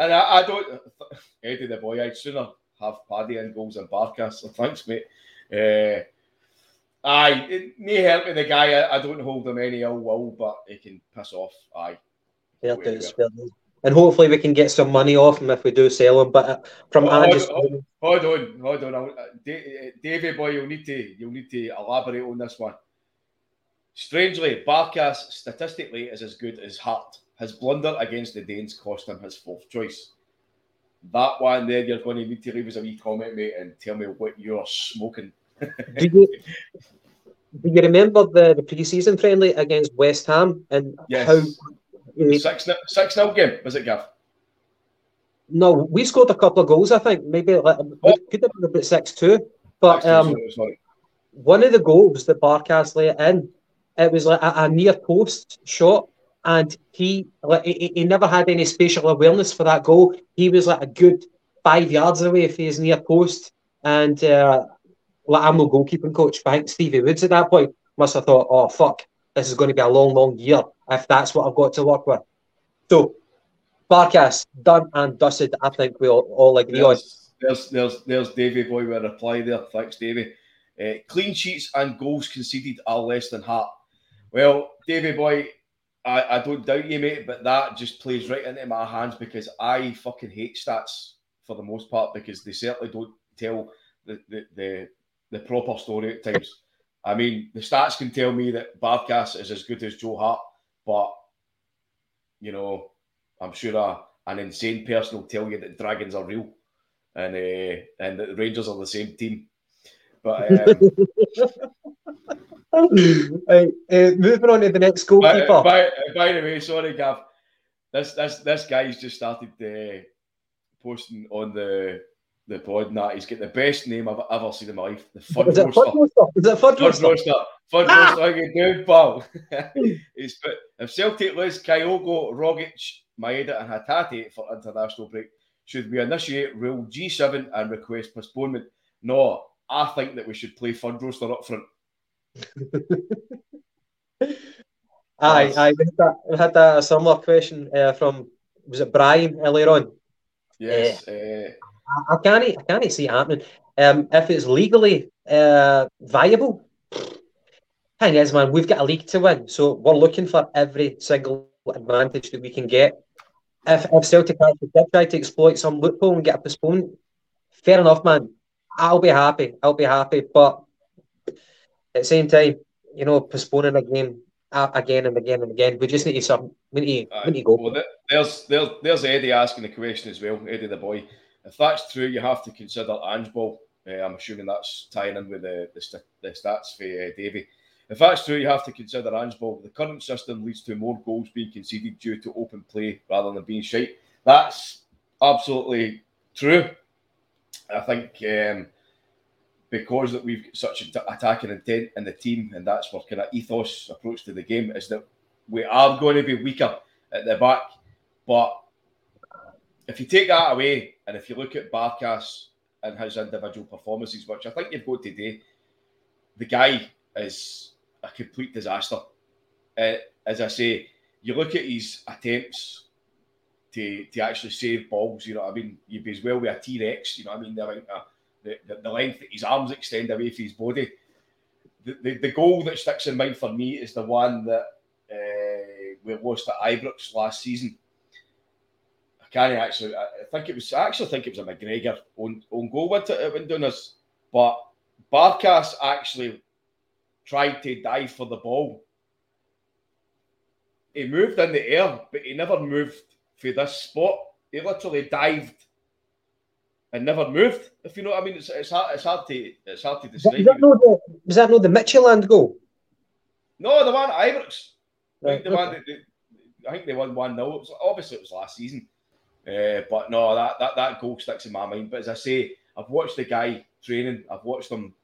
And I, I don't, Eddie the boy, I'd sooner have Paddy in goals and Barkas. So thanks, mate. Uh, aye, it, me helping the guy. I, I don't hold him any ill will, but he can piss off. Aye. Fair dues, fair dues. And hopefully we can get some money off him if we do sell him. But uh, from Oh, oh, Hold on, hold on. I'll- uh, Davey boy, you'll need to you'll need to elaborate on this one. Strangely, Barkas statistically is as good as Hart. His blunder against the Danes cost him his fourth choice. That one there, you're going to need to leave us a wee comment, mate, and tell me what you're smoking. do you do you remember the, the pre-season friendly against West Ham and Yes. how? Six six nil game, was it, Gav? No, we scored a couple of goals. I think maybe like, Oh. could have been about six two. But um, sorry, sorry. one of the goals that Barkas let in, it was like a, a near post shot, and he like he, he- he never had any spatial awareness for that goal. He was like a good five yards away from his near post, and uh, like I'm no goalkeeping coach, but I think Stevie Woods at that point must have thought, "Oh fuck, this is going to be a long, long year if that's what I've got to work with." So, Barkas done and dusted. I think we all, all agree on. There's, there's, there's, there's Davy Boy with a reply there. Thanks, Davy. Uh, clean sheets and goals conceded are less than half. Well, Davy Boy, I, I don't doubt you, mate, but that just plays right into my hands because I fucking hate stats for the most part because they certainly don't tell the, the, the, the proper story at times. I mean, the stats can tell me that Barkas is as good as Joe Hart, but, you know, I'm sure a, an insane person will tell you that Dragons are real and uh, and that the Rangers are the same team. But um, Right, uh, moving on to the next goalkeeper. by, by, by the way, sorry, Gav, this this this guy's just started uh, posting on the the pod and that he's got the best name I've ever seen in my life. The Fud Is it Roaster. Fud Roaster? Is it Fud Fud Roaster? Roaster. Fud Ah! Roaster, how you doing, pal? he's put if Celtic lose Kyogo, Rogic, Maeda, and Hatate for international break, should we initiate Rule G7 and request postponement? No, I think that we should play Fud Roaster up front. Aye, aye. We had that, we had that a similar question uh, from was it Brian earlier on? Yes. Uh, I, I can't I can't see it happening. Um, if it's legally uh, viable, thing is, man, we've got a league to win, so we're looking for every single advantage that we can get. If, if Celtic actually did try to exploit some loophole and get a postponement, fair enough, man. I'll be happy. I'll be happy, but at the same time, you know, postponing a game again and again and again, we just need to some. We need, we need to go. well, there's, there's, there's Eddie asking the question as well, Eddie the boy. If that's true, you have to consider Ange Ball. Uh, I'm assuming that's tying in with the, the, st- the stats for uh, Davy. If that's true, you have to consider Ange Ball. The current system leads to more goals being conceded due to open play rather than being shite. That's absolutely true. I think um, because that we've got such an attacking intent in the team, and that's our kind of ethos approach to the game, is that we are going to be weaker at the back. But if you take that away, and if you look at Barkas and his individual performances, which I think you've got today, the guy is a complete disaster. Uh, as I say, you look at his attempts to, to actually save balls, you know what I mean? You'd be as well with a T Rex, you know what I mean? The, amount of- the, the, the length that his arms extend away from his body. The, the, the goal that sticks in mind for me is the one that uh, we lost at Ibrox last season. I can't actually. I think it was. I actually think it was a McGregor own, own goal went it doing this, but Barkas actually tried to dive for the ball. He moved in the air, but he never moved for this spot. He literally dived and never moved. If you know what I mean, it's, it's hard. It's hard to. It's hard to describe. Was that, not the, was that not the Midtjylland goal? No, the one at Ibrox. I think the one that they, I think they won one 0 It was obviously it was last season, uh, but no, that, that that goal sticks in my mind. But as I say, I've watched the guy training. I've watched him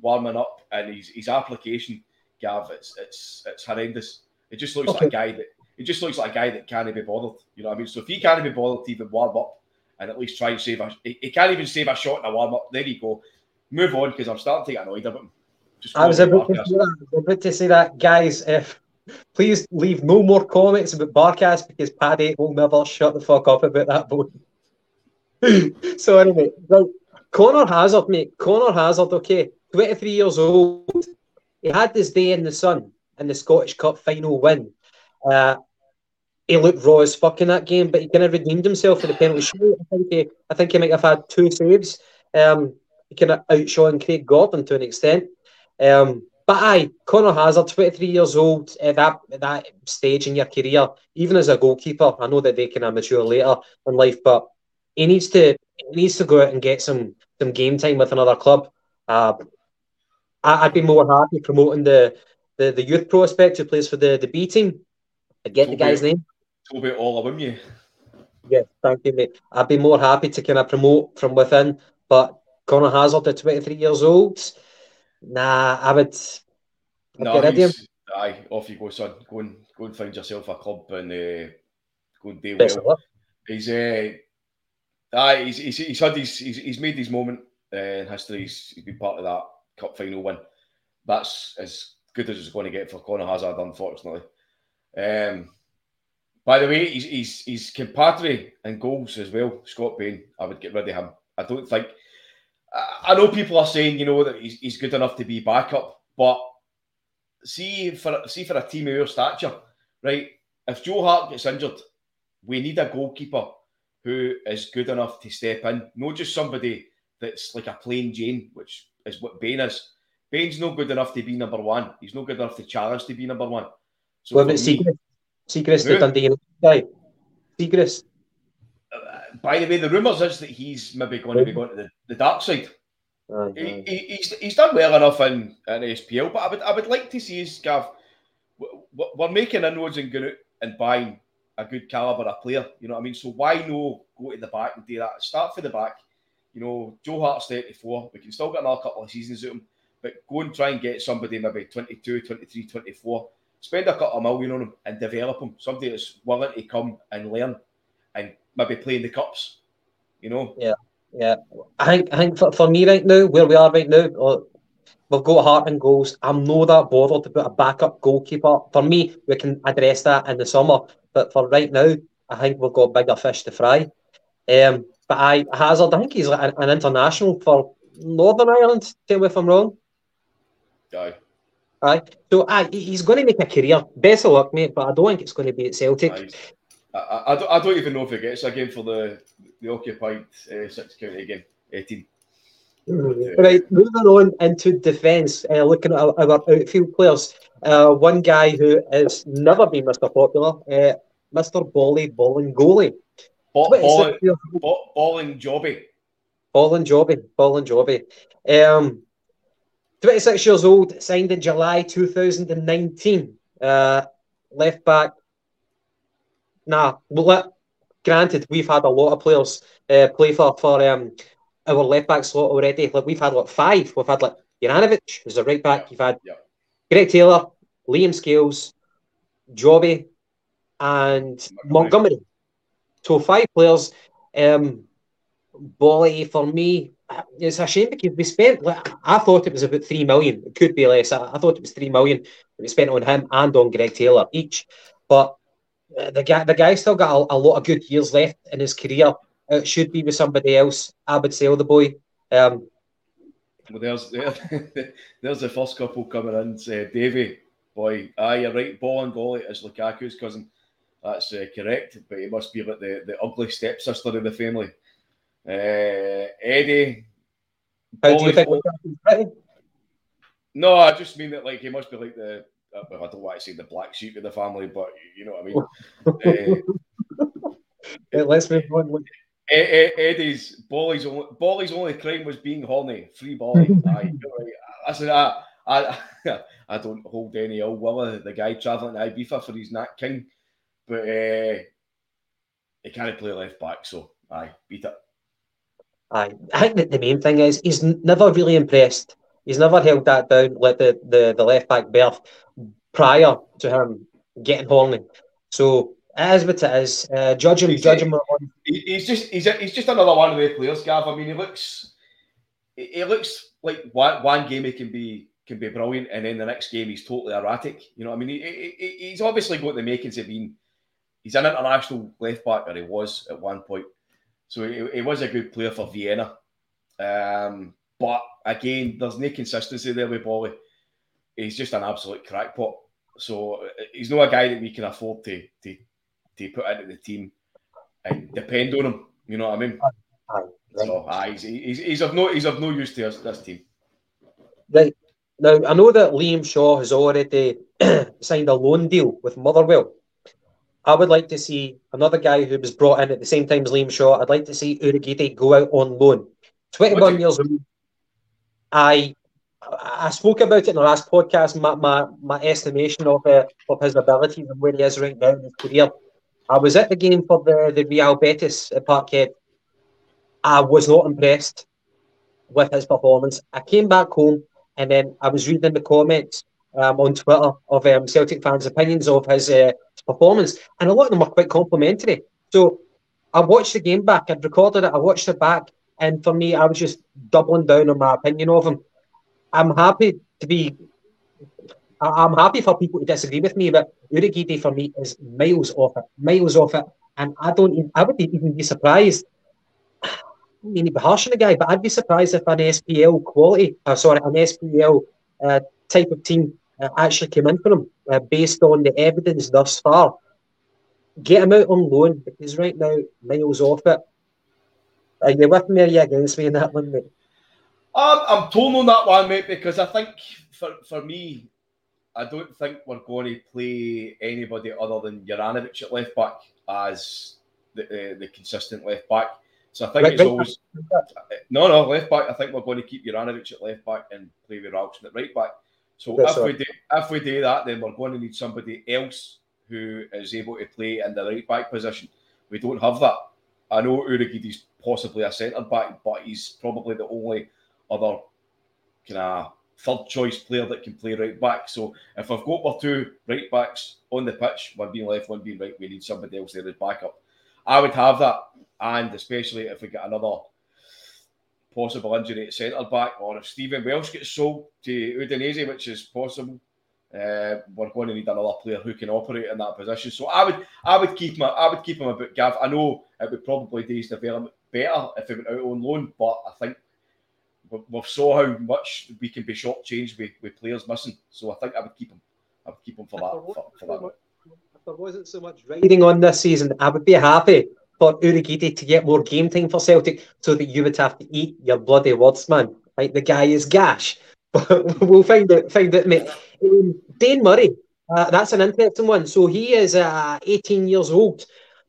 warming up, and his his application, Gav, it's it's it's horrendous. It just looks like a guy that it just looks like a guy that can't be bothered. You know what I mean? So if he can't be bothered to even warm up and at least try and save a, he, he can't even save a shot in a warm up. There you go. Move on because I'm starting to get annoyed about him. I was about to, say that. I was about to say that, guys. If please leave no more comments about Barkas because Paddy will never shut the fuck up about that boy. so anyway, right, Conor Hazard, mate. Conor Hazard, okay, 23 years old. He had his day in the sun in the Scottish Cup final win. Uh, he looked raw as fuck in that game, but he kind of redeemed himself for the penalty shoot. I think he, I think he might have had two saves. Um, he kind of outshone Craig Gordon to an extent. Um, but aye, Conor Hazard, 23 years old, at that at that stage in your career, even as a goalkeeper, I know that they can mature later in life, but he needs to he needs to go out and get some some game time with another club. Uh, I, I'd be more happy promoting the, the the youth prospect who plays for the the B team. I get the guy's name. Tobi Oluwayemi. Yeah, thank you, mate. I'd be more happy to kind of promote from within, but Conor Hazard at 23 years old, nah, I would. I'd No, get rid of him. aye, off you go, son. Go and go and find yourself a club and uh, go and do of well. He's uh, aye, he's, he's, he's had his he's, he's made his moment uh, in history. He's, he's been part of that cup final win. That's as good as it's going to get for Conor Hazard, unfortunately. Um, by the way, he's he's he's compadre in goals as well. Scott Bain, I would get rid of him. I don't think. I, know people are saying you know that he's, he's good enough to be backup, but see for see for a team of your stature, right? If Joe Hart gets injured, we need a goalkeeper who is good enough to step in, not just somebody that's like a plain Jane, which is what Bain is. Bain's not good enough to be number one. He's not good enough to challenge to be number one. So for about me- Siegrist? Who? Dundee guy. Siegrist. uh, by the way, the rumours is that he's maybe going to be going to the, the dark side. Aye, He, he, he's, he's done well enough in, in SPL, but I would I would like to see his Gav. We're making inroads and going and buying a good caliber of player. You know what I mean? So why no go to the back and do that? Start for the back. You know, Joe Hart's 34. We can still get another couple of seasons of him, but go and try and get somebody maybe 22, 23, 24. Spend a couple of million on him and develop him. Somebody that's willing to come and learn and maybe play in the cups. You know, Yeah, yeah. I think I think for, for me right now, where we are right now, we've got Hart and goals. I'm no that bothered to put a backup goalkeeper. For me, we can address that in the summer, but for right now, I think we've got bigger fish to fry. Um, but I Hazard, I think he's like an, an international for Northern Ireland. Tell me if I'm wrong. aye. Aye, so aye, he's going to make a career. Best of luck, mate. But I don't think it's going to be at Celtic. Aye. I, I, I, don't, I don't even know if he gets a game for the the occupied uh, six county game. 18. Right, moving on into defence, uh, looking at our, our outfield players. Uh, one guy who has never been Mr. Popular, uh, Mr. Bolly Bolingoli. Ball, 26 ball, years old. ball, balling jobby. Ballin Jobby, Ballin Jobby. Um, 26 years old, signed in July 2019. Uh, left back. Nah, well, granted, we've had a lot of players uh, play for, for um, our left back slot already. Like we've had like five. We've had like Juranovic, who's a right back. You've had Yeah. Greg Taylor, Liam Scales, Jobby, and Montgomery. So five players. Um, Bolly for me, it's a shame because we spent. I thought it was about three million. It could be less. I, I thought it was three million that we spent on him and on Greg Taylor each. But uh, the guy, the guy still got a, a lot of good years left in his career. It should be with somebody else. I would sell the boy. Um, Well, there's there, there's the first couple coming in. Uh, Davy boy. Aye, you're right. Bolingoli is Lukaku's cousin. That's uh, correct, but he must be about the, the ugly stepsister of the family. Uh, Eddie. How do you think No, I just mean that like he must be like the. uh, Well, I don't want to say the black sheep of the family, but you know what I mean. uh, let's move on. E- E- Eddie's Bolly's only Bolly's only crime was being horny. Free Bolly. Aye. I said I, I I don't hold any ill will of the guy travelling to Ibiza for his Nat King, but uh, he can't play left back, so aye, beat it. Aye. I think that the main thing is he's never really impressed. He's never held that down, let the, the, the left back berth prior to him getting horny. So it is what it is. Uh, judge him, He's- judge him He, he's just he's he's just another one of the players, Gav. I mean, he looks he, looks like one, one game he can be can be brilliant, and then the next game he's totally erratic. You know what I mean? He, he, he- he's obviously got the makings of being he's an international left back, or he was at one point. So he, he was a good player for Vienna. Um, but again, there's no consistency there with Bolly. He's just an absolute crackpot. So uh, he's not a guy that we can afford to to, to put into the team and depend on him. You know what I mean? Aye, So aye, he's, he's, he's of no he's of no use to us this team. Right. Now, I know that Liam Shaw has already signed a loan deal with Motherwell. I would like to see another guy who was brought in at the same time as Liam Shaw. I'd like to see Urhoghide go out on loan. 21 What do you- years old. I I spoke about it in the last podcast, my, my, my estimation of uh, of his abilities and where he is right now in his career. I was at the game for the, the Real Betis at Parkhead. I was not impressed with his performance. I came back home and then I was reading the comments um, on Twitter of um, Celtic fans' opinions of his, uh, his performance, and a lot of them were quite complimentary. So I watched the game back. I'd recorded it. I watched it back, and for me, I was just doubling down on my opinion of him. I'm happy to be. I'm happy for people to disagree with me, but Urhoghide for me is miles off it, miles off it, and I don't. even- I would even be surprised. I mean to be harsh on the guy, but I'd be surprised if an SPL quality, uh, sorry, an SPL uh, type of team uh, actually came in for him uh, based on the evidence thus far. Get him out on loan because right now miles off it. Are you with me or are you against me in that one, mate? I'm, I'm torn on that one, mate, because I think for, for me, I don't think we're going to play anybody other than Juranovic at left back as the, uh, the consistent left back. So I think Right, it's right always no, no left back. I think we're going to keep Juranovic at left back and play with Ralston at right back. So That's if we do if we do that, then we're going to need somebody else who is able to play in the right back position. We don't have that. I know Urhoghide's possibly a centre back, but he's probably the only other kind of third choice player that can play right back. So if I've got our two right backs on the pitch, one being left, one being right, we need somebody else there as backup. I would have that, and especially if we get another possible injury at centre back, or if Stephen Welsh gets sold to Udinese, which is possible, uh, we're going to need another player who can operate in that position. So I would, I would keep him, I would keep him a bit Gav. I know it would probably do his development better if he went out on loan, but I think we- we've saw how much we can be shortchanged with, with players missing. So I think I would keep him. I would keep him for that. For, for that. If there wasn't so much riding on this season, I would be happy for Urhoghide to get more game time for Celtic so that you would have to eat your bloody words, man. Like the guy is gash. But we'll find it, find it, mate. Um, Dane Murray, uh, that's an interesting one. So he is uh, 18 years old.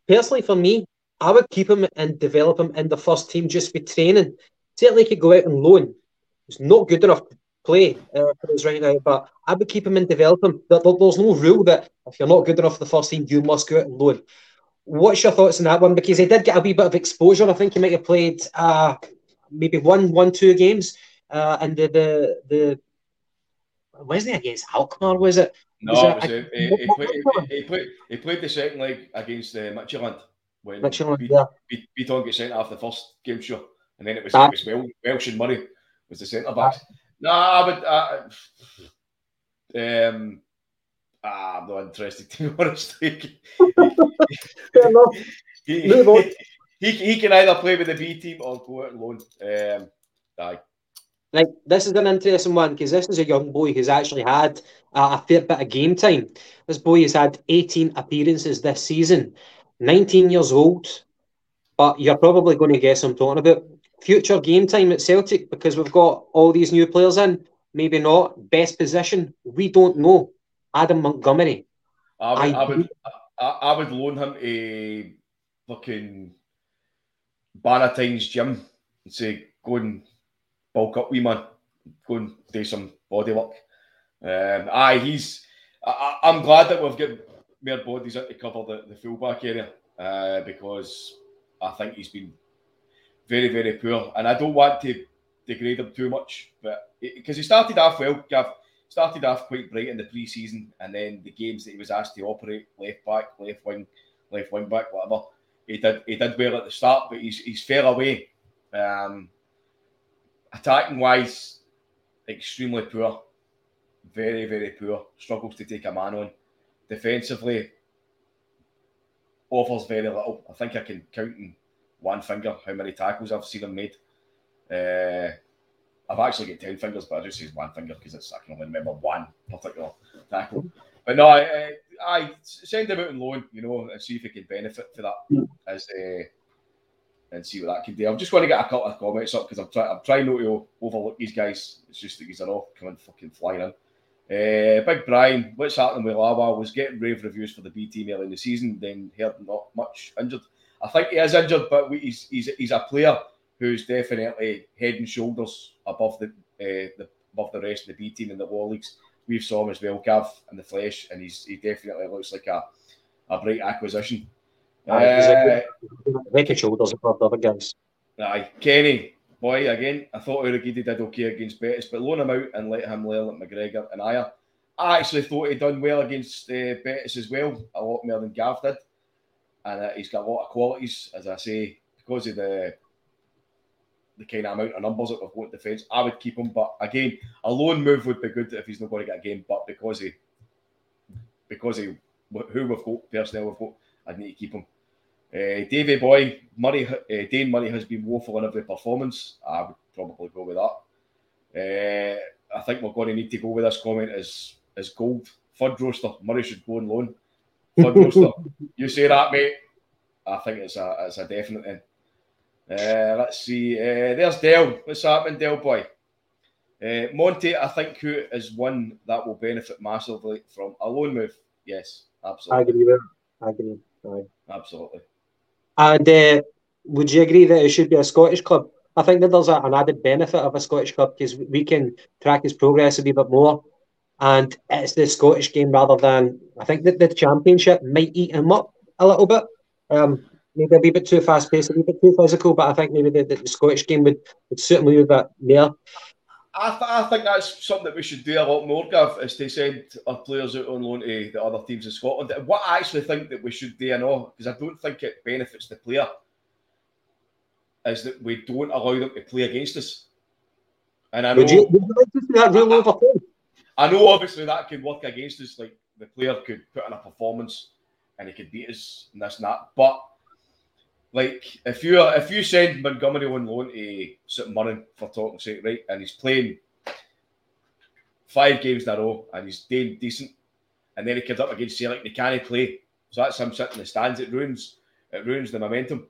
Personally, for me, I would keep him and develop him in the first team just for training. Certainly, he could go out on loan. He's not good enough to play uh, for us right now, but I would keep him and develop him. There- there's no rule that if you're not good enough for the first team, you must go out on loan. What's your thoughts on that one? Because he did get a wee bit of exposure. I think he might have played uh, maybe one, one, two games, uh, and the the the wasn't it against Alkmaar? Was it? No, Was it it- was, uh, he, he, played, he, he played. He played the second leg against uh, Midtjylland when Midtjylland, Beat- yeah. Beat- Beaton got sent off the first game, sure, and then it was, it was Wel- Welsh and Murray was the centre backs. No, I would. Uh, um, ah, I'm not interested to be honest. he, Fair enough. he, Move on. he, he can either play with the B team or go out on loan. Um, aye. Like this is an interesting one because this is a young boy who's actually had a fair bit of game time. This boy has had 18 appearances this season, 19 years old, but you're probably going to guess I'm talking about future game time at Celtic because we've got all these new players in. Maybe not best position. We don't know. Adam Montgomery. I would, I, I- would, I, I would loan him to fucking Bannatyne's gym and say, go and bulk up, wee man. Go and do some body work. Um, aye, he's. I, I'm glad that we've got more bodies in to cover the, the fullback area uh, because I think he's been very, very poor. And I don't want to degrade him too much, but because he started off well, Gav, started off quite bright in the pre-season, and then the games that he was asked to operate, left back, left wing, left wing back, whatever, he did he did well at the start, but he's he's fell away. Um, attacking wise, extremely poor, very very poor. Struggles to take a man on. Defensively, offers very little. I think I can count in one finger how many tackles I've seen him made. Uh, I've actually got ten fingers, but I just use one finger because it's I can only remember one particular tackle. But no, I, I, send him out on loan, you know, and see if he can benefit for that as uh, and see what that can do. I'm just going to get a couple of comments up because I'm trying. I'm trying not to overlook these guys. It's just that these are all coming fucking flying in. Uh, Big Brian, what's happening with Lawal was getting rave reviews for the B team early in the season, then heard not much injured. I think he is injured, but we, he's, he's he's a player who's definitely head and shoulders above the, uh, the above the rest of the B team in the lower leagues. We've saw him as well, Gav, in the flesh, and he's he definitely looks like a, a bright acquisition. Aye, Uh, good- Head and shoulders above the other guys. Aye, Kenny, boy, again, I thought Urhoghide did okay against Betis, but loan him out and let him learn at McGregor and Aya. I actually thought he'd done well against uh, Betis as well, a lot more than Gav did. And uh, he's got a lot of qualities, as I say, because of the the kind of amount of numbers that we've got in defence. I would keep him, but again, a loan move would be good if he's not going to get a game. But because he, because he, who we've got, personnel we've got, I'd need to keep him. Uh, Davy Boy, Murray, uh, Dane Murray has been woeful in every performance. I would probably go with that. Uh, I think we're going to need to go with this comment as as gold. Fud roaster, Murray should go on loan. Fud roaster, you say that, mate. I think it's a it's a definite. Uh, let's see. Uh, there's Dell. What's happening, Dell boy? Uh, Monty, I think who is one that will benefit massively from a loan move. Yes, absolutely. I agree with I agree. Aye. absolutely. And uh, would you agree that it should be a Scottish club? I think that there's a, an added benefit of a Scottish club because we can track his progress a wee bit more. And it's the Scottish game rather than I think that the championship might eat him up a little bit. Um, maybe a wee bit too fast paced, a wee bit too physical, but I think maybe the, the, Scottish game would, would suit him a bit more. I, th- I think that's something that we should do a lot more, Gav, is to send our players out on loan to the other teams in Scotland. What I actually think that we should do, I know, because I don't think it benefits the player, is that we don't allow them to play against us. And I know, Would you, would you like to see that rule overturned? I know, obviously that could work against us. Like the player could put in a performance and he could beat us and this and that. But like if you if you send Montgomery on loan to St Mirren for talking sake, right, and he's playing five games in a row and he's doing decent, and then he comes up against Celtic, they can't play. So that's him sitting in the stands. It ruins it ruins the momentum.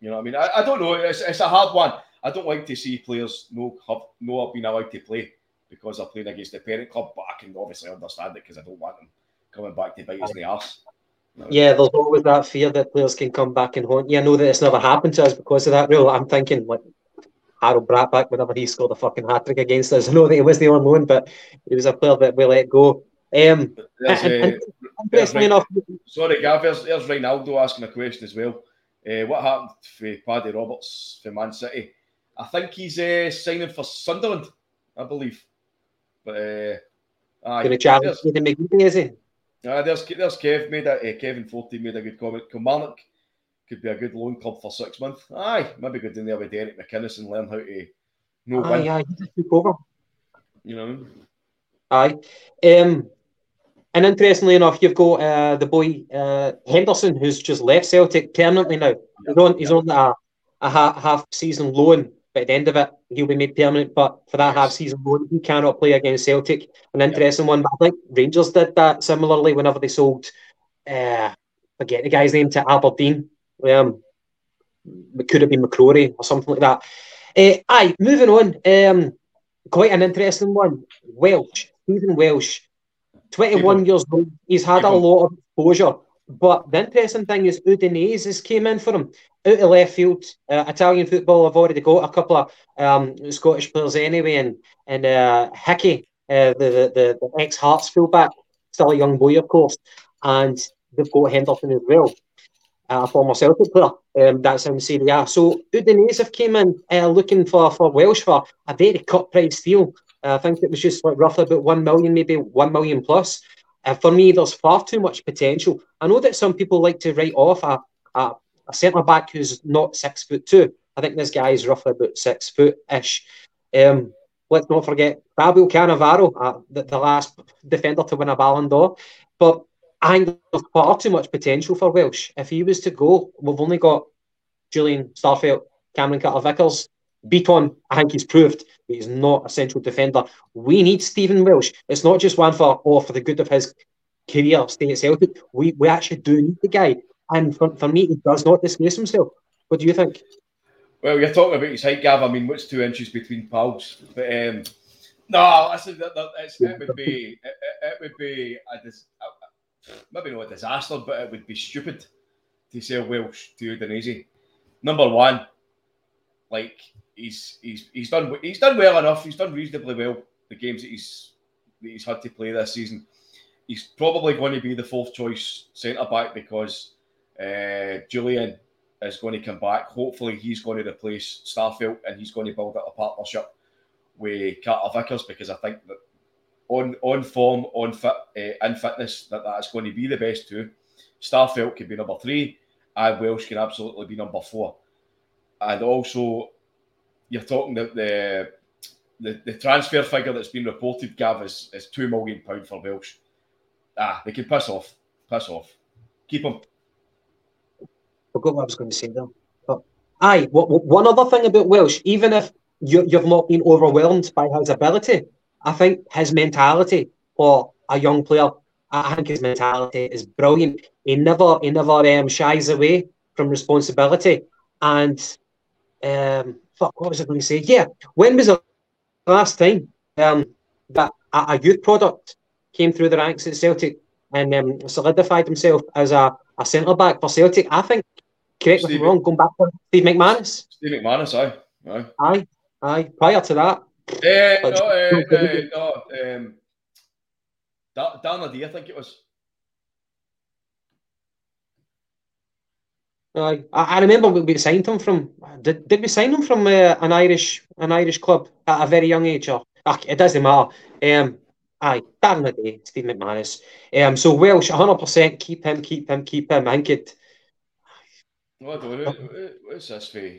You know what I mean? I, I don't know. It's, it's a hard one. I don't like to see players no have no being allowed to play because they're playing against the parent club, but I can obviously understand it because I don't want them coming back to bite us in the arse. Yeah, there's always that fear that players can come back and haunt you. I know that it's never happened to us because of that rule. I'm thinking like Harald Brattbakk whenever he scored a fucking hat trick against us. I know that he was the on loan, but he was a player that we let go. Um, There's, and- uh, and interestingly enough, Sorry, Gav, there's, there's Ronaldo asking a question as well. Uh, what happened for Paddy Roberts for Man City? I think he's uh, signing for Sunderland, I believe. But uh, aye, going to challenge there's, is he? Aye, there's, there's Kev made a, uh, Kevin Forty made a good comment. Kilmarnock could be a good loan club for six months. Aye, maybe go down there with Derek McInnes and learn how to know Aye, win. aye, he just took over. You know, Aye. Um, and interestingly enough, you've got uh, the boy uh, Henderson, who's just left Celtic permanently now. He's on, he's on a, a half season loan but at the end of it, he'll be made permanent. But for that Yes. half season loan, he cannot play against Celtic. An interesting one. But I think Rangers did that similarly whenever they sold, uh, forget the guy's name, to Aberdeen. Um, it could have been McCrory or something like that. Uh, aye, moving on. Um, quite an interesting one. Welsh, Stephen Welsh, 21 years old. He's had a lot of exposure. But the interesting thing is Udinese has came in for him out of left field. Uh, Italian football have already got a couple of um, Scottish players anyway, and and uh, Hickey, uh, the, the the ex Hearts fullback, still a young boy of course, and they've got Henderson as well, uh, a former Celtic player. Um, that's in Serie A. So Udinese have came in uh, looking for for Welsh for a very cut price deal. I think it was just like roughly about one million, maybe one million plus. Uh, for me, there's far too much potential. I know that some people like to write off a, a, a centre back who's not six foot two. I think this guy is roughly about six foot ish. Um, let's not forget Fabio Cannavaro, uh, the, the last defender to win a Ballon d'Or. But I think there's far too much potential for Welsh. If he was to go, we've only got Jullien Starfelt, Cameron Carter Vickers. Bitton, I think he's proved he's not a central defender. We need Stephen Welsh. It's not just one for oh, for the good of his career, stay at Celtic. We we actually do need the guy. And for, for me, he does not disgrace himself. What do you think? Well, you're talking about his height, Gav. I mean, what's two inches between pals? But um, no, listen, that, that, it would be it, it- would be a dis, maybe not a disaster, but it would be stupid to sell Welsh to Udinese. Number one, like he's he's he's done he's done well enough. He's done reasonably well the games that he's that he's had to play this season. He's probably going to be the fourth choice centre back because uh, Jullien is going to come back. Hopefully, he's going to replace Starfelt and he's going to build up a partnership with Carter Vickers because I think that on on form, on fit, uh, and fitness, that that's going to be the best two. Starfelt can be number three, and Welsh can absolutely be number four. And also, you're talking about the the, the transfer figure that's been reported, Gav, is, is two million pound for Welsh. Ah, they can piss off, piss off. Keep him. forgot what I was going to say there. But aye, one other thing about Welsh, even if you, you've not been overwhelmed by his ability, I think his mentality for a young player, I think his mentality is brilliant. He never, he never um, shies away from responsibility. And um, fuck, what was I going to say? Yeah, when was the last time um, that a, a youth product came through the ranks at Celtic and um, solidified himself as a, a centre back for Celtic? I think correct me if I'm wrong, going back to Steve McManus. Steve McManus, aye. aye. Aye, aye. Prior to that, But- no, eh, eh, no, um, Da- Darren O'Dea, I think it was. Aye. I, I remember we, signed him from. Did, did we sign him from uh, an Irish an Irish club at a very young age? Or ah, it doesn't matter. Um, aye, Darren O'Dea, Steve McManus. Um, so Welsh, 100 percent keep him, keep him, keep him. I think it. No, I know. What's this for?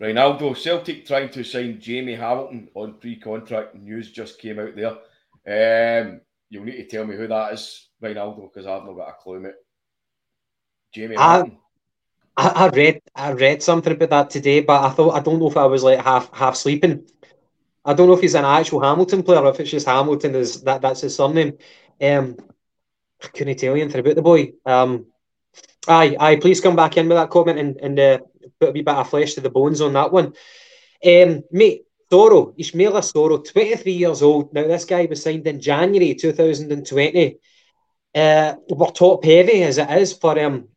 Ronaldo, Celtic trying to sign Jamie Hamilton on pre-contract. News just came out there. Um, you'll need to tell me who that is, Ronaldo, because I've not got a clue, mate. Jamie I- Hamilton. I, I read I read something about that today, but I thought I don't know if I was like half half sleeping. I don't know if he's an actual Hamilton player or if it's just Hamilton is that that's his surname. Um, I couldn't tell you anything about the boy. Um, aye, aye. Please come back in with that comment and and uh, put a wee bit of flesh to the bones on that one. Um, mate, Soro, Ismaila Soro, 23 years old. Now this guy was signed in January 2020. Uh, we're top heavy as it is for um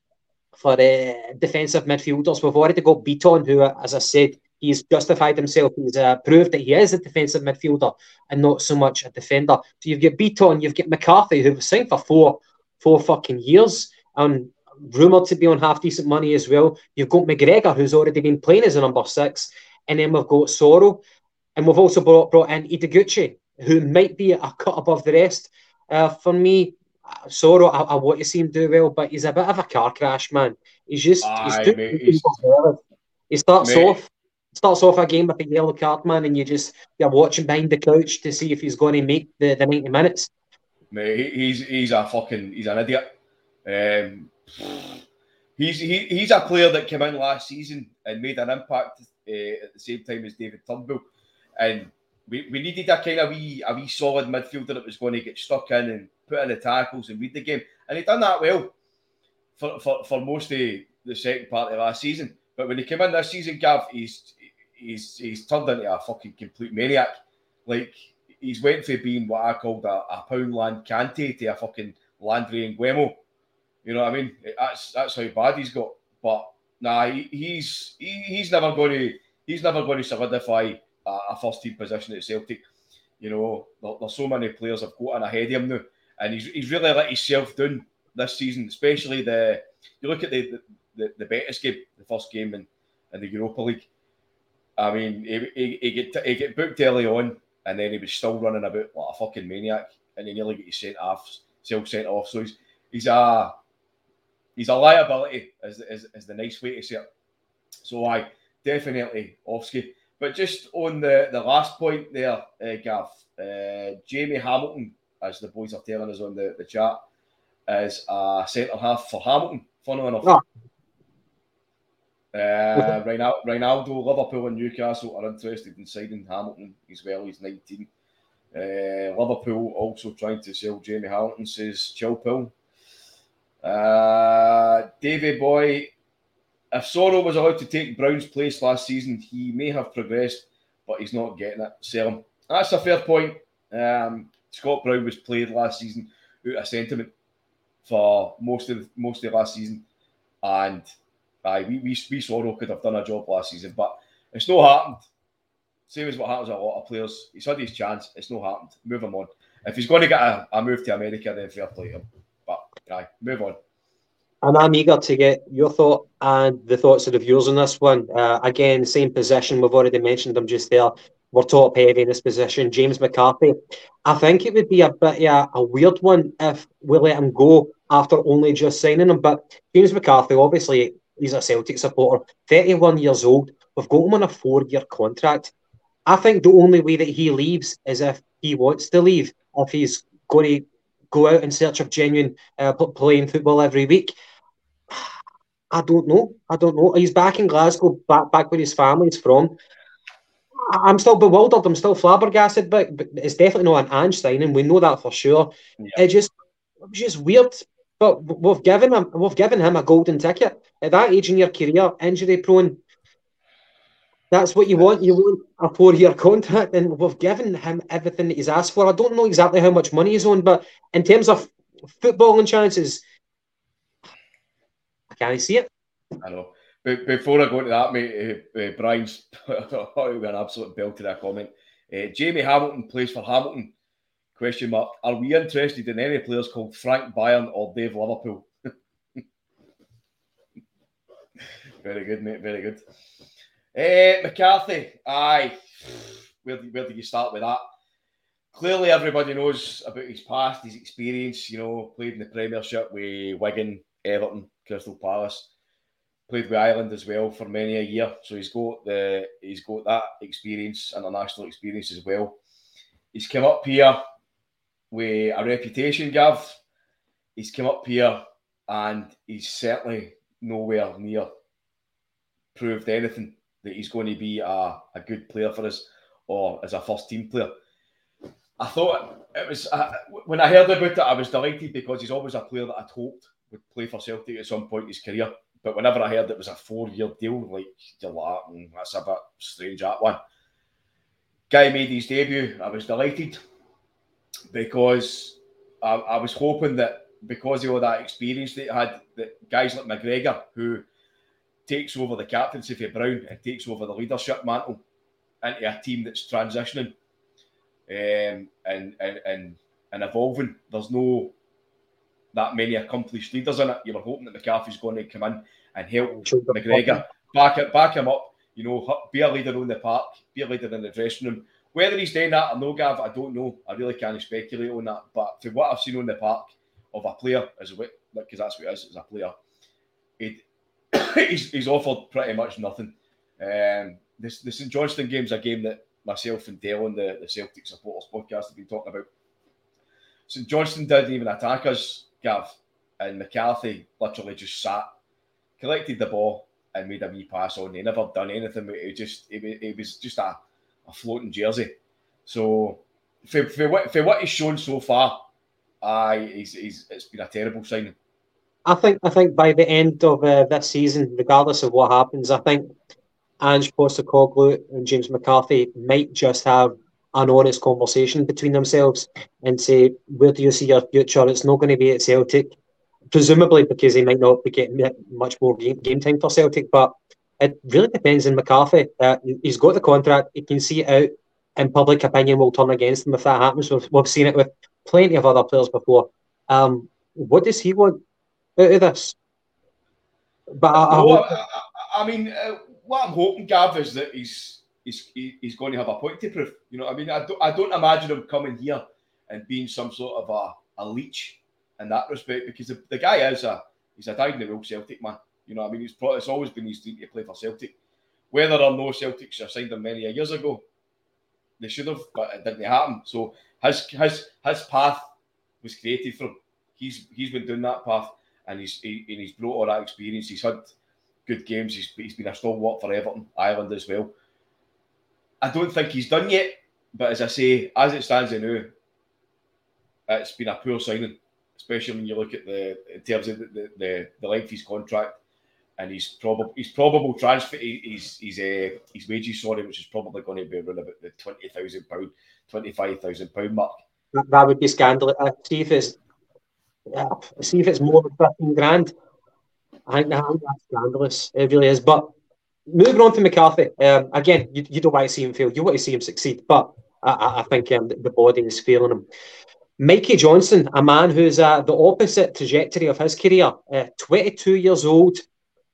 for uh, defensive midfielders. We've already got Bitton, who, as I said, he's justified himself. He's uh, proved that he is a defensive midfielder and not so much a defender. So you've got Bitton, you've got McCarthy, who was signed for four, four fucking years and rumoured to be on half decent money as well. You've got McGregor, who's already been playing as a number six, and then we've got Soro, and we've also brought brought in Ideguchi, who might be a cut above the rest. Uh, for me, Soro, I, I want to see him do well, but he's a bit of a car crash, man. He's just he's Aye, too mate, he's- he starts Mate. off starts off a game with a yellow card, man, and you just you're watching behind the couch to see if he's going to make the, the 90 minutes. Mate, he- he's he's a fucking he's an idiot. Um, he's he, he's a player that came in last season and made an impact uh, at the same time as David Turnbull, and we, we needed a kind of wee a wee solid midfielder that was going to get stuck in and put in the tackles and read the game, and he done that well for, for, for most of the second part of last season. But when he came in this season, Gav, he's he's he's turned into a fucking complete maniac. Like he's went from being what I called a, a Poundland Kante to a fucking Landry N'Guemo. You know what I mean? That's that's how bad he's got. But nah, he, he's he, he's never going to he's never going to solidify a, a first team position at Celtic. You know, there, there's so many players have got in ahead of him now, and he's he's really let himself down this season, especially the you look at the the, the, the Betis game, the first game in, in the Europa League. I mean, he, he, he get he get booked early on, and then he was still running about like a fucking maniac, and he nearly get his sent off, self sent off. So he's he's a he's a liability, is, is, is the nice way to say it. So I definitely Offski. But just on the, the last point there, uh, Gav, uh, Jamie Hamilton, as the boys are telling us on the, the chat, is a centre half for Hamilton, funnily enough. Oh. Uh, Ronaldo, Liverpool, and Newcastle are interested in signing Hamilton as well. He's 19. Uh, Liverpool also trying to sell Jamie Hamilton, says Chilpill. Uh, Davy Boy, if Soro was allowed to take Brown's place last season, he may have progressed, but he's not getting it. Sell him. That's a fair point. Um, Scott Brown was played last season out of sentiment for most of most of last season, and uh, we, we we Soro could have done a job last season, but it's not happened. Same as what happens with a lot of players. He's had his chance. It's not happened. Move him on. If he's going to get a, a move to America, then fair play him. But aye, move on. And I'm eager to get your thought and the thoughts of the viewers on this one. Uh, again, same position. We've already mentioned them just there. We're top heavy in this position. James McCarthy. I think it would be a bit yeah, a weird one if we let him go after only just signing him. But James McCarthy, obviously, he's a Celtic supporter, 31 years old. We've got him on a four year contract. I think the only way that he leaves is if he wants to leave, if he's going to go out in search of genuine uh, playing football every week. I don't know. I don't know. He's back in Glasgow, back back where his family's from. I'm still bewildered. I'm still flabbergasted, but, but it's definitely not an Ange signing. We know that for sure. Yeah. It just, it's just weird. But we've given him, we've given him a golden ticket at that age in your career, injury prone. That's what you want. You want a four-year contract, and we've given him everything that he's asked for. I don't know exactly how much money he's on, but in terms of footballing chances, I can't see it. I know. Before I go into that, mate, uh, uh, Brian's an absolute bell to that comment. Uh, Jamie Hamilton plays for Hamilton. Question mark. Are we interested in any players called Frank Bayern or Dave Liverpool? very good, mate. Very good. McCarthy, aye. Where, where you start with that? Clearly, everybody knows about his past, his experience. You know, played in the Premiership with Wigan, Everton, Crystal Palace. Played with Ireland as well for many a year, so he's got the he's got that experience, international experience as well. He's come up here with a reputation, Gav. He's come up here and he's certainly nowhere near proved anything that he's going to be a, a good player for us or as a first team player. I thought it was uh, when I heard about it, I was delighted because he's always a player that I'd hoped would play for Celtic at some point in his career. But whenever I heard it was a four-year deal, like you're mm, that's a bit strange that one. Guy made his debut. I was delighted because I, I was hoping that because of all that experience that he had, that guys like McGregor, who takes over the captaincy for Brown and takes over the leadership mantle into a team that's transitioning um, and, and and and evolving. There's no that many accomplished leaders in it. You were hoping that McCarthy's going to come in and help McGregor back it, back him up. You know, be a leader on the park, be a leader in the dressing room. Whether he's doing that or no, Gav, I don't know. I really can't speculate on that. But from what I've seen on the park of a player, as a because that's what it is, as a player, it, he's, he's offered pretty much nothing. Um, this the St Johnstone game's a game that myself and Dale on the, the Celtic supporters podcast have been talking about. St Johnstone didn't even attack us, Gav, and McCarthy literally just sat, collected the ball, and made a wee pass on. He never done anything. It just it, it was just a, a floating jersey. So for, for, what, for what he's shown so far, aye, he's, he's, it's been a terrible signing. I think I think by the end of uh, this season, regardless of what happens, I think Ange Postecoglou and James McCarthy might just have an honest conversation between themselves and say, "Where do you see your future?" It's not going to be at Celtic, presumably because he might not be getting much more game, game time for Celtic. But it really depends on McCarthy. Uh, he's got the contract; he can see it out, and public opinion will turn against him if that happens. We've, we've seen it with plenty of other players before. Um, what does he want out of this? But I, I No, I- I mean, uh, what I'm hoping, Gav, is that he's he's he- he's going to have a point to prove. You know, what I mean, I don't I don't imagine him coming here and being some sort of a, a leech in that respect because the, the guy is a he's a wool Celtic man. You know, what I mean, he's it's always been his dream to play for Celtic. Whether or no Celtic should have signed him many years ago, they should have, but it didn't happen. So his his his path was created for him. He's he's been doing that path, and he's he, and he's brought all that experience. He's had good games. He's, he's been a stalwart for Everton, Ireland as well. I don't think he's done yet, but as I say, as it stands now, it's been a poor signing, especially when you look at the in terms of the, the, the, length of his contract and his probable his probable transfer his his uh, his wages, sorry, which is probably going to be around about the twenty thousand pound, twenty five thousand pound mark. that, that would be scandalous. Uh, see if it's uh, see if it's more than fifteen grand. I think that's scandalous. It really is. But moving on to McCarthy, um, again, you, you don't want to see him fail. You want to see him succeed. But I, I- think um, the body is failing him. Mikey Johnston, a man who's uh, the opposite trajectory of his career, uh, 22 years old.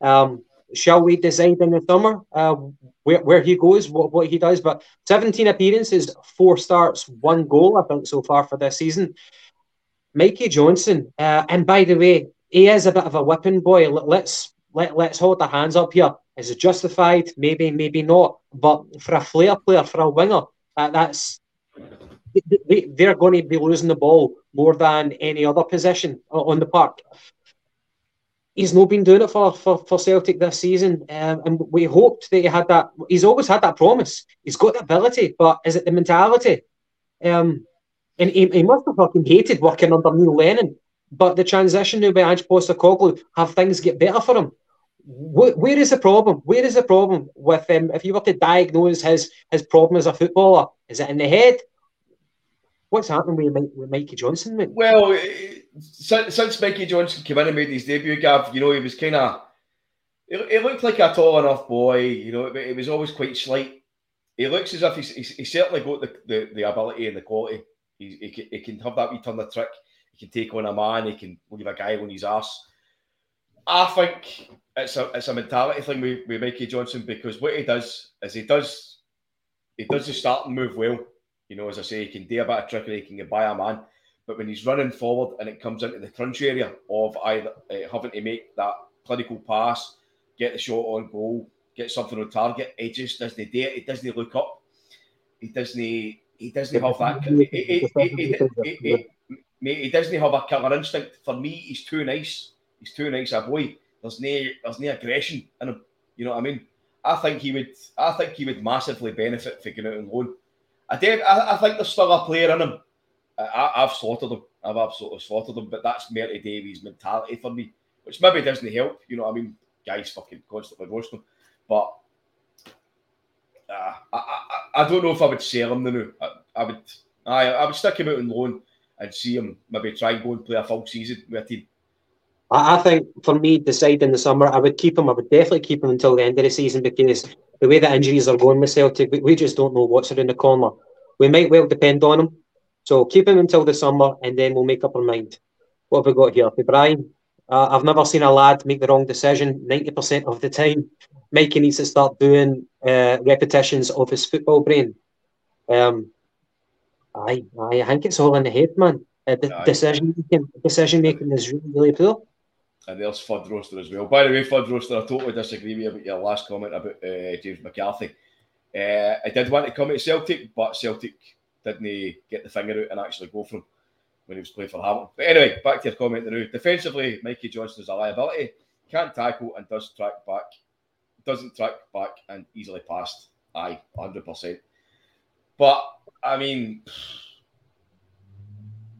Um, shall we decide in the summer uh, where, where he goes, what, what he does? But 17 appearances, four starts, one goal, I think, so far for this season. Mikey Johnston, uh, and by the way, he is a bit of a whipping boy. Let- Let's let, let's hold the hands up here. Is it justified? Maybe, maybe not. But for a flair player, for a winger, that's they, they're going to be losing the ball more than any other position on the park. He's not been doing it for, for, for Celtic this season, um, and we hoped that he had that. He's always had that promise. He's got the ability, but is it the mentality? Um, and he, he must have fucking hated working under Neil Lennon. But the transition now by Ange Postecoglou, have things get better for him? Wh- where is the problem? Where is the problem with him? If you were to diagnose his his problem as a footballer, is it in the head? What's happening with, Mike, with Mikey Johnston? Mate? Well, eh, since, since Mikey Johnston came in and made his debut, Gav, you know, he was kind of. He, looked like a tall enough boy, you know, he was always quite slight. He looks as if he's, he's, he's certainly got the, the, the ability and the quality. He, he, can, he can have that wee turn the trick. He can take on a man. He can leave a guy on his ass. I think it's a it's a mentality thing with, with Mikey Johnston because what he does is he does he does the starting move well. You know, as I say, he can do a bit of trickery, he can get by a man. But when he's running forward and it comes into the crunch area of either uh, having to make that clinical pass, get the shot on goal, get something on target, he just doesn't do it. He doesn't look up. He doesn't. He doesn't have that. He, he, he, he, he, he, mate, he doesn't have a killer instinct. For me, he's too nice. He's too nice a boy. There's no, there's no aggression in him. You know what I mean? I think he would. I think he would massively benefit for going out on loan. I did. I, I think there's still a player in him. I, I've slaughtered him. I've absolutely slaughtered him. But that's Merty Davies' mentality for me, which maybe doesn't help. You know what I mean? Guys fucking constantly roasting him. But uh, I, I, I don't know if I would sell him now. I, I would. I, I would stick him out on loan and see him maybe try and go and play a full season with a team. I I think for me, decide in the summer, I would keep him. I would definitely keep him until the end of the season because the way the injuries are going with Celtic, we, we just don't know what's around the corner. We might well depend on him. So keep him until the summer and then we'll make up our mind. What have we got here? For Brian, uh, I've never seen a lad make the wrong decision 90% of the time. Mikey needs to start doing uh, repetitions of his football brain. Um, aye, I think it's all in the head, man. Uh, the Aye. decision making, decision making is really, really poor. And there's Fud Roaster as well. By the way, Fud Roaster, I totally disagree with you about your last comment about uh, James McCarthy. Uh, I did want to come to Celtic, but Celtic didn't get the finger out and actually go for him when he was playing for Hamilton. But anyway, back to your comment now. Defensively, Mikey Johnston is a liability, can't tackle and does track back doesn't track back and easily passed. Aye, hundred percent. But I mean,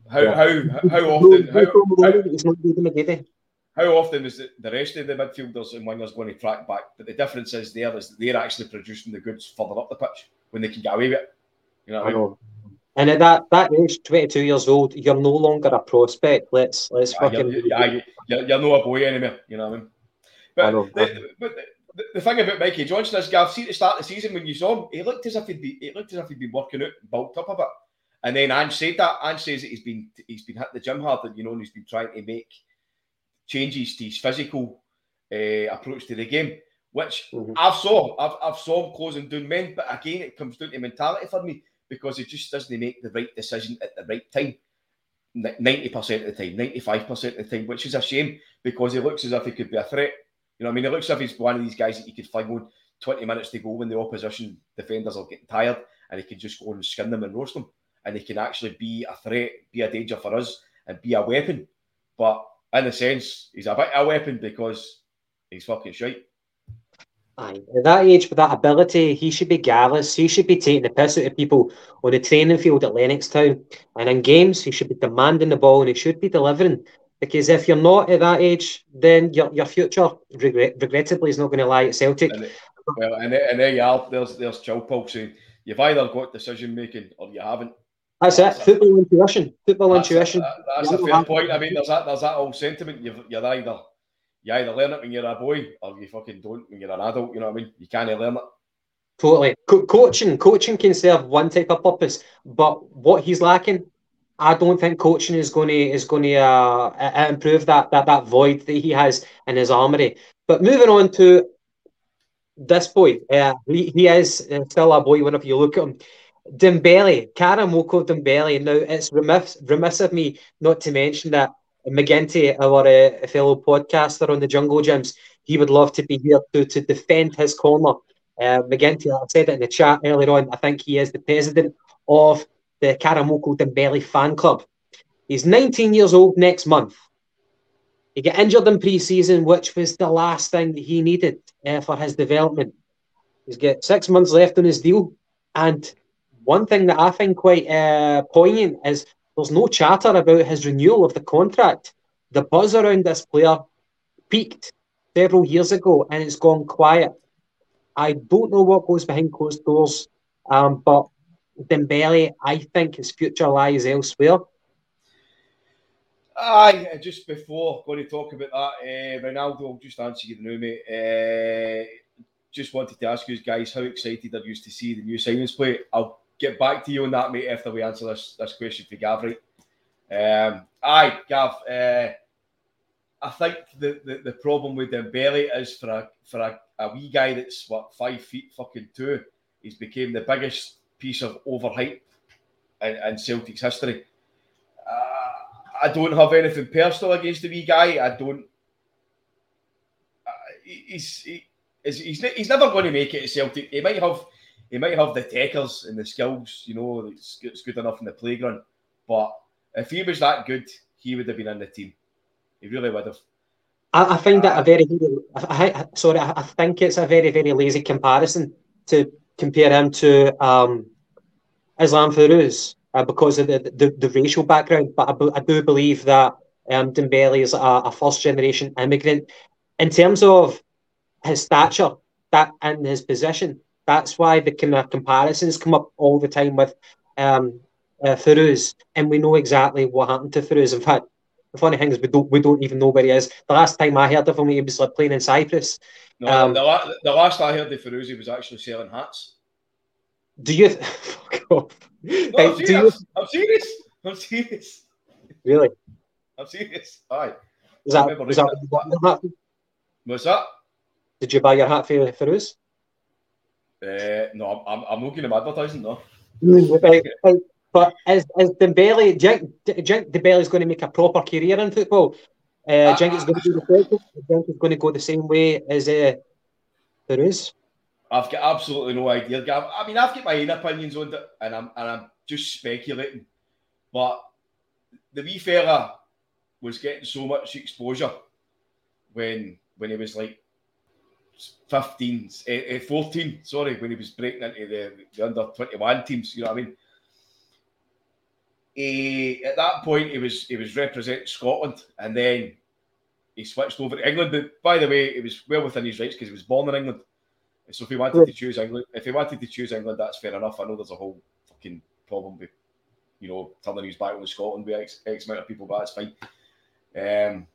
how Yeah. how how often how, how, He's not David McGeady. how often is the, the rest of the midfielders and wingers going to track back? But the difference is there is they're actually producing the goods further up the pitch when they can get away with it. You know what I I mean? know. And at that that age, twenty two years old, you're no longer a prospect. Let's let's Aye, fucking. you're, you're, aye, you're, you're not a boy anymore. You know what I mean? But, I know. The, but the, the thing about Mikey Johnston is, Gav, see at the start of the season when you saw him, he looked as if he'd be, he looked as if he'd been working out, bulked up a bit. And then Ange said that. Ange says that he's been he's been hitting the gym hard, and you know, and he's been trying to make changes to his physical uh, approach to the game, which Mhm. I've saw. I've, I've saw him closing down men, but again, it comes down to mentality for me because he just doesn't make the right decision at the right time. Ninety percent of the time, ninety-five percent of the time, which is a shame because he looks as if he could be a threat. You know, what I mean, he looks as if he's one of these guys that you could fling on twenty minutes to go when the opposition defenders are getting tired, and he can just go and skin them and roast them, and he can actually be a threat, be a danger for us, and be a weapon. But in a sense, he's a bit of a weapon because he's fucking shite. Aye. At that age, with that ability, he should be gallus. He should be taking the piss out of people on the training field at Lennoxtown. And in games, he should be demanding the ball and he should be delivering. Because if you're not at that age, then your, your future, regret, regrettably, is not going to lie at Celtic. And, well, and, there- and there you are. There's there's Chilpul saying you've either got decision making or you haven't. That's it. Football intuition. Football That's, intuition. that- that's a fair point. I mean, there's that there's that old sentiment. You've, you're either you either learn it when you're a boy or you fucking don't when you're an adult. You know what I mean? You can't learn it. Totally. Co- coaching, coaching can serve one type of purpose, but what he's lacking, I don't think coaching is going to is going to uh, uh, improve that that that void that he has in his armory. But moving on to this boy, uh, he, he is uh, still a boy whenever you look at him. Dembele, Karamoko Dembele. Now it's remiss remiss of me not to mention that McGinty, our uh, fellow podcaster on the Jungle Jims, he would love to be here to to defend his corner. Uh, McGinty, I said it in the chat earlier on. I think he is the president of the Karamoko Dembele fan club. He's 19 years old next month. He got injured in pre-season, which was the last thing that he needed uh, for his development. He's got six months left on his deal, and one thing that I find quite uh, poignant is there's no chatter about his renewal of the contract. The buzz around this player peaked several years ago, and it's gone quiet. I don't know what goes behind closed doors, um, but Dembele, I think his future lies elsewhere. Aye, just before going to talk about that, uh, Ronaldo, I'll just answer you now, mate. Uh, just wanted to ask you guys how excited are you to see the new signings play? I'll get back to you on that, mate, after we answer this this question for Gav, right? Um, aye, Gav. Uh, I think the, the, the problem with Dembele is for a for a, a wee guy that's what five feet fucking two, he's became the biggest piece of overhype in, in Celtic's history. Uh, I don't have anything personal against the wee guy. I don't. Uh, he's he, he's he's, he's never going to make it at Celtic. He might have he might have the techers and the skills, you know, it's, it's good enough in the playground. But if he was that good, he would have been in the team. He really would have. I, I find that a very, I, I, sorry, I, I think it's a very, very lazy comparison to compare him to um, Islam Feruz uh, because of the, the, the racial background. But I, I do believe that um, Dembele is a, a first generation immigrant. In terms of his stature that and his position, that's why the kind of comparisons come up all the time with um, uh, and we know exactly what happened to Feruz. In fact, the funny thing is we don't we don't even know where he is. The last time I heard of him, he was like playing in Cyprus. No, Um, the, la- the last I heard of Ferruzi was actually selling hats. Do you? Fuck off. No, I'm do you serious. I'm serious. I'm serious. really? I'm serious. Aye. Was that, was that, reading what you bought? What's that? Did you buy your hat for Feruz? Uh, no, I'm, I'm, not giving him advertising, no. Right, right. But is, is Dembele, do you think- you think going to make a proper career in football? Uh, do you think it's going to be the? Do you think it's going to go the same way as uh, Feruz? I've got absolutely no idea. Gav. I mean, I've got my own opinions on it, and I'm and I'm just speculating. But the wee fella was getting so much exposure when when he was like 15, uh, 14, sorry, when he was breaking into the, the under 21 teams, you know what I mean? He, at that point, he was he was representing Scotland, and then he switched over to England. But by the way, it was well within his rights because he was born in England. So if he wanted to choose England, if he wanted to choose England, that's fair enough. I know there's a whole fucking problem with, you know, turning his back on Scotland with X, X amount of people, but that's fine. Um,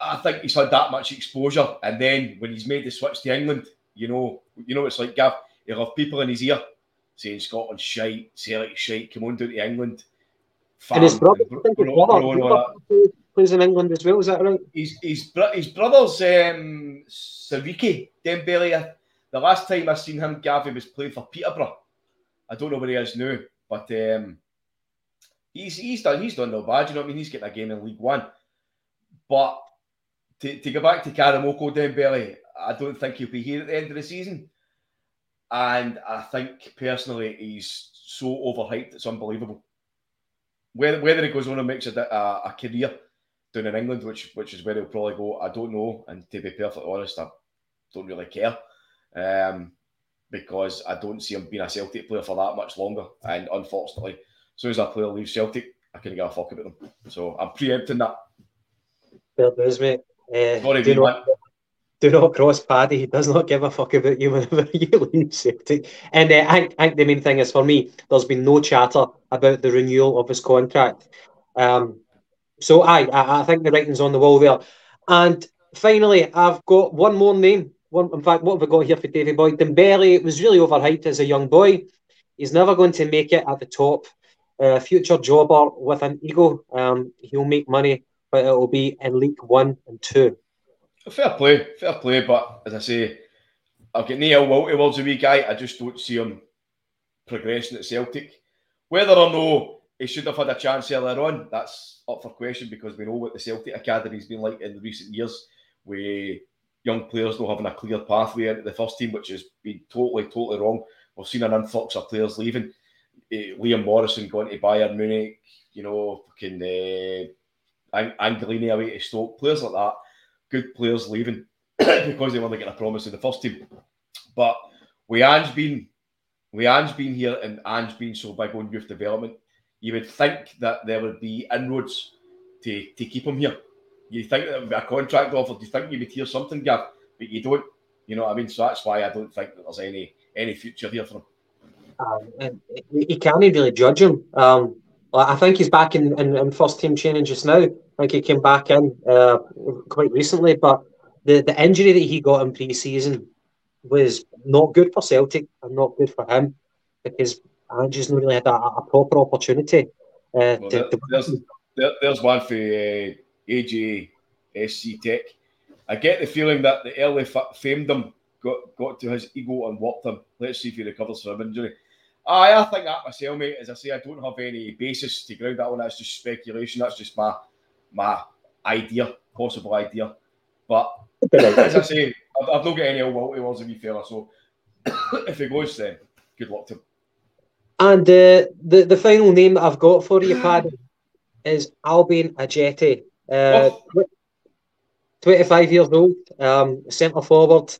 I think he's had that much exposure, and then when he's made the switch to England, you know, you know, it's like Gav. He'll have people in his ear saying Scotland shite, Celtic shite, come on down to England. And his brother, his brother plays in England as well. Is that right? His his, his brother's um, Siriki Dembele. The last time I seen him, Gavi was playing for Peterborough. I don't know where he is now, but um, he's he's done he's done no bad. You know what I mean? He's getting a game in League One, but to, to go back to Karamoko Dembele, I don't think he'll be here at the end of the season. And I think personally, he's so overhyped, it's unbelievable. Whether, whether he goes on and makes a, a, a career down in England, which which is where he'll probably go, I don't know. And to be perfectly honest, I don't really care. Um, because I don't see him being a Celtic player for that much longer. And unfortunately, as soon as a player leaves Celtic, I can't give a fuck about them. So I'm preempting that. Fair dues, mate. Uh, Sorry, do, not, do not cross Paddy. He does not give a fuck about you whenever you leave Celtic. And uh, I, I, think the main thing is for me, there's been no chatter about the renewal of his contract. Um, so I, I, I think the writing's on the wall there. And finally, I've got one more name. One, in fact, what have I got here for David Boy? Dembele was really overhyped as a young boy. He's never going to make it at the top. Uh, future jobber with an ego. Um, he'll make money but it will be in League One and Two. Fair play, fair play. But as I say, I've got Neil Will towards a wee guy. I just don't see him progressing at Celtic. Whether or no he should have had a chance earlier on, that's up for question because we know what the Celtic Academy's been like in the recent years, with young players not having a clear pathway into the first team, which has been totally, totally wrong. We've seen an influx of players leaving. Uh, Liam Morrison going to Bayern Munich, you know, fucking uh, Angelini away to Stoke, players like that, good players leaving because they want to get a promise in the first team. But with Ange being, with Ange being here and Ange been so big on youth development, you would think that there would be inroads to, to keep him here. You think there would be a contract offer, do you think you would hear something, Gav, but you don't. You know what I mean? So that's why I don't think that there's any any future here for him. Um, you can't really judge him. Um, I think he's back in, in, in first team training just now. I think he came back in uh, quite recently, but the, the injury that he got in pre-season was not good for Celtic and not good for him because Andrew's not really had a, a proper opportunity. Uh, well, to, there, there's, there, there's one for uh, AJ SC Tech. I get the feeling that the early famed him got, got to his ego and worked him. Let's see if he recovers from injury. Aye, I think that myself, mate. As I say, I don't have any basis to ground that one. That's just speculation. That's just my my idea, possible idea. But as I say, I've, I've not got any ill will towards him, fella. So if he goes, then good luck to him. And uh, the the final name that I've got for you, Paddy, is Albian Ajeti. Uh, oh. 25 years old, um, centre forward.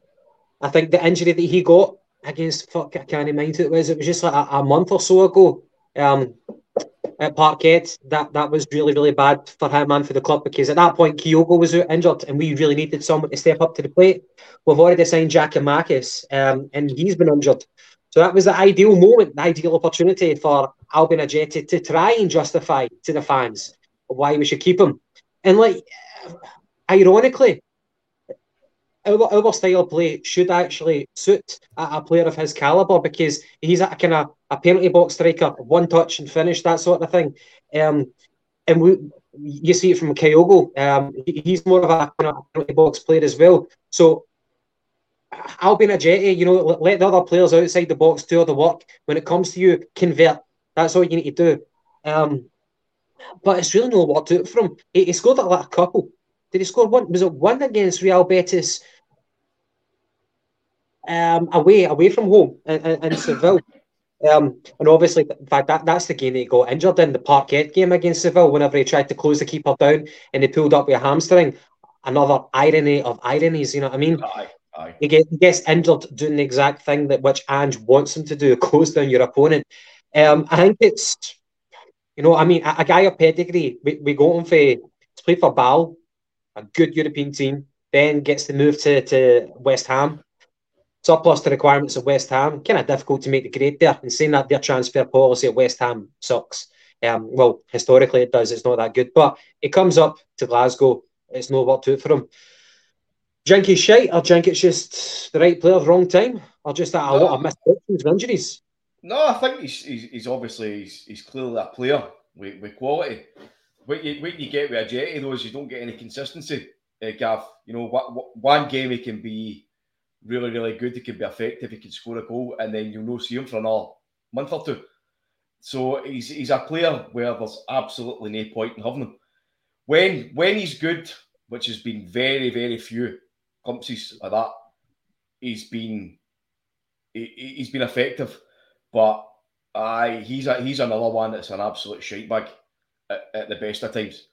I think the injury that he got against fuck, I can't who it was. It was just like a, a month or so ago. Um, at Parkhead, that that was really really bad for him and for the club because at that point Kyogo was injured and we really needed someone to step up to the plate. We've already signed Giakoumakis, um, and he's been injured, so that was the ideal moment, the ideal opportunity for Albian Ajeti to try and justify to the fans why we should keep him. And like, ironically, our, our style of play should actually suit a, a player of his caliber because he's a kind of a penalty box striker, one touch and finish, that sort of thing. Um, and we, you see it from Kyogo. Um, he, he's more of a penalty box player as well. So Albian Ajeti, you know, let the other players outside the box do all the work. When it comes to you, convert. That's all you need to do. Um, but it's really no work to it from. He, he scored like a couple. Did he score one? Was it one against Real Betis? Um, away away from home in, in, Seville. Um, and obviously, in fact, that, that's the game that he got injured in the Parkhead game against Seville. Whenever he tried to close the keeper down and he pulled up with a hamstring. Another irony of ironies, you know what I mean? Aye. he, get, he gets injured doing the exact thing that which Ange wants him to do, close down your opponent. Um, I think it's, you know, I mean, a, a guy of pedigree, we, we got him for, to play for Bal, a good European team, then gets the move to, to West Ham. Surplus to requirements of West Ham, kind of difficult to make the grade there. And saying that their transfer policy at West Ham sucks. Um, well, historically it does. It's not that good, but it comes up to Glasgow. It's no work to it for him. Is shite, or drink it's just the right player, wrong time, or just that a No. lot of misfortunes with injuries. No, I think he's he's, he's obviously he's, he's clearly a player with, with quality. What you what you get with Ajeti though is you don't get any consistency. Uh, Gav, you know, what, what, one game he can be really really good. He can be effective. He can score a goal, and then you'll not see him for another month or two. So he's he's a player where there's absolutely no point in having him. When when he's good, which has been very very few glimpses of that, he's been he, he- he's been effective. But aye, he's a, he's another one that's an absolute shite bag at, at the best of times.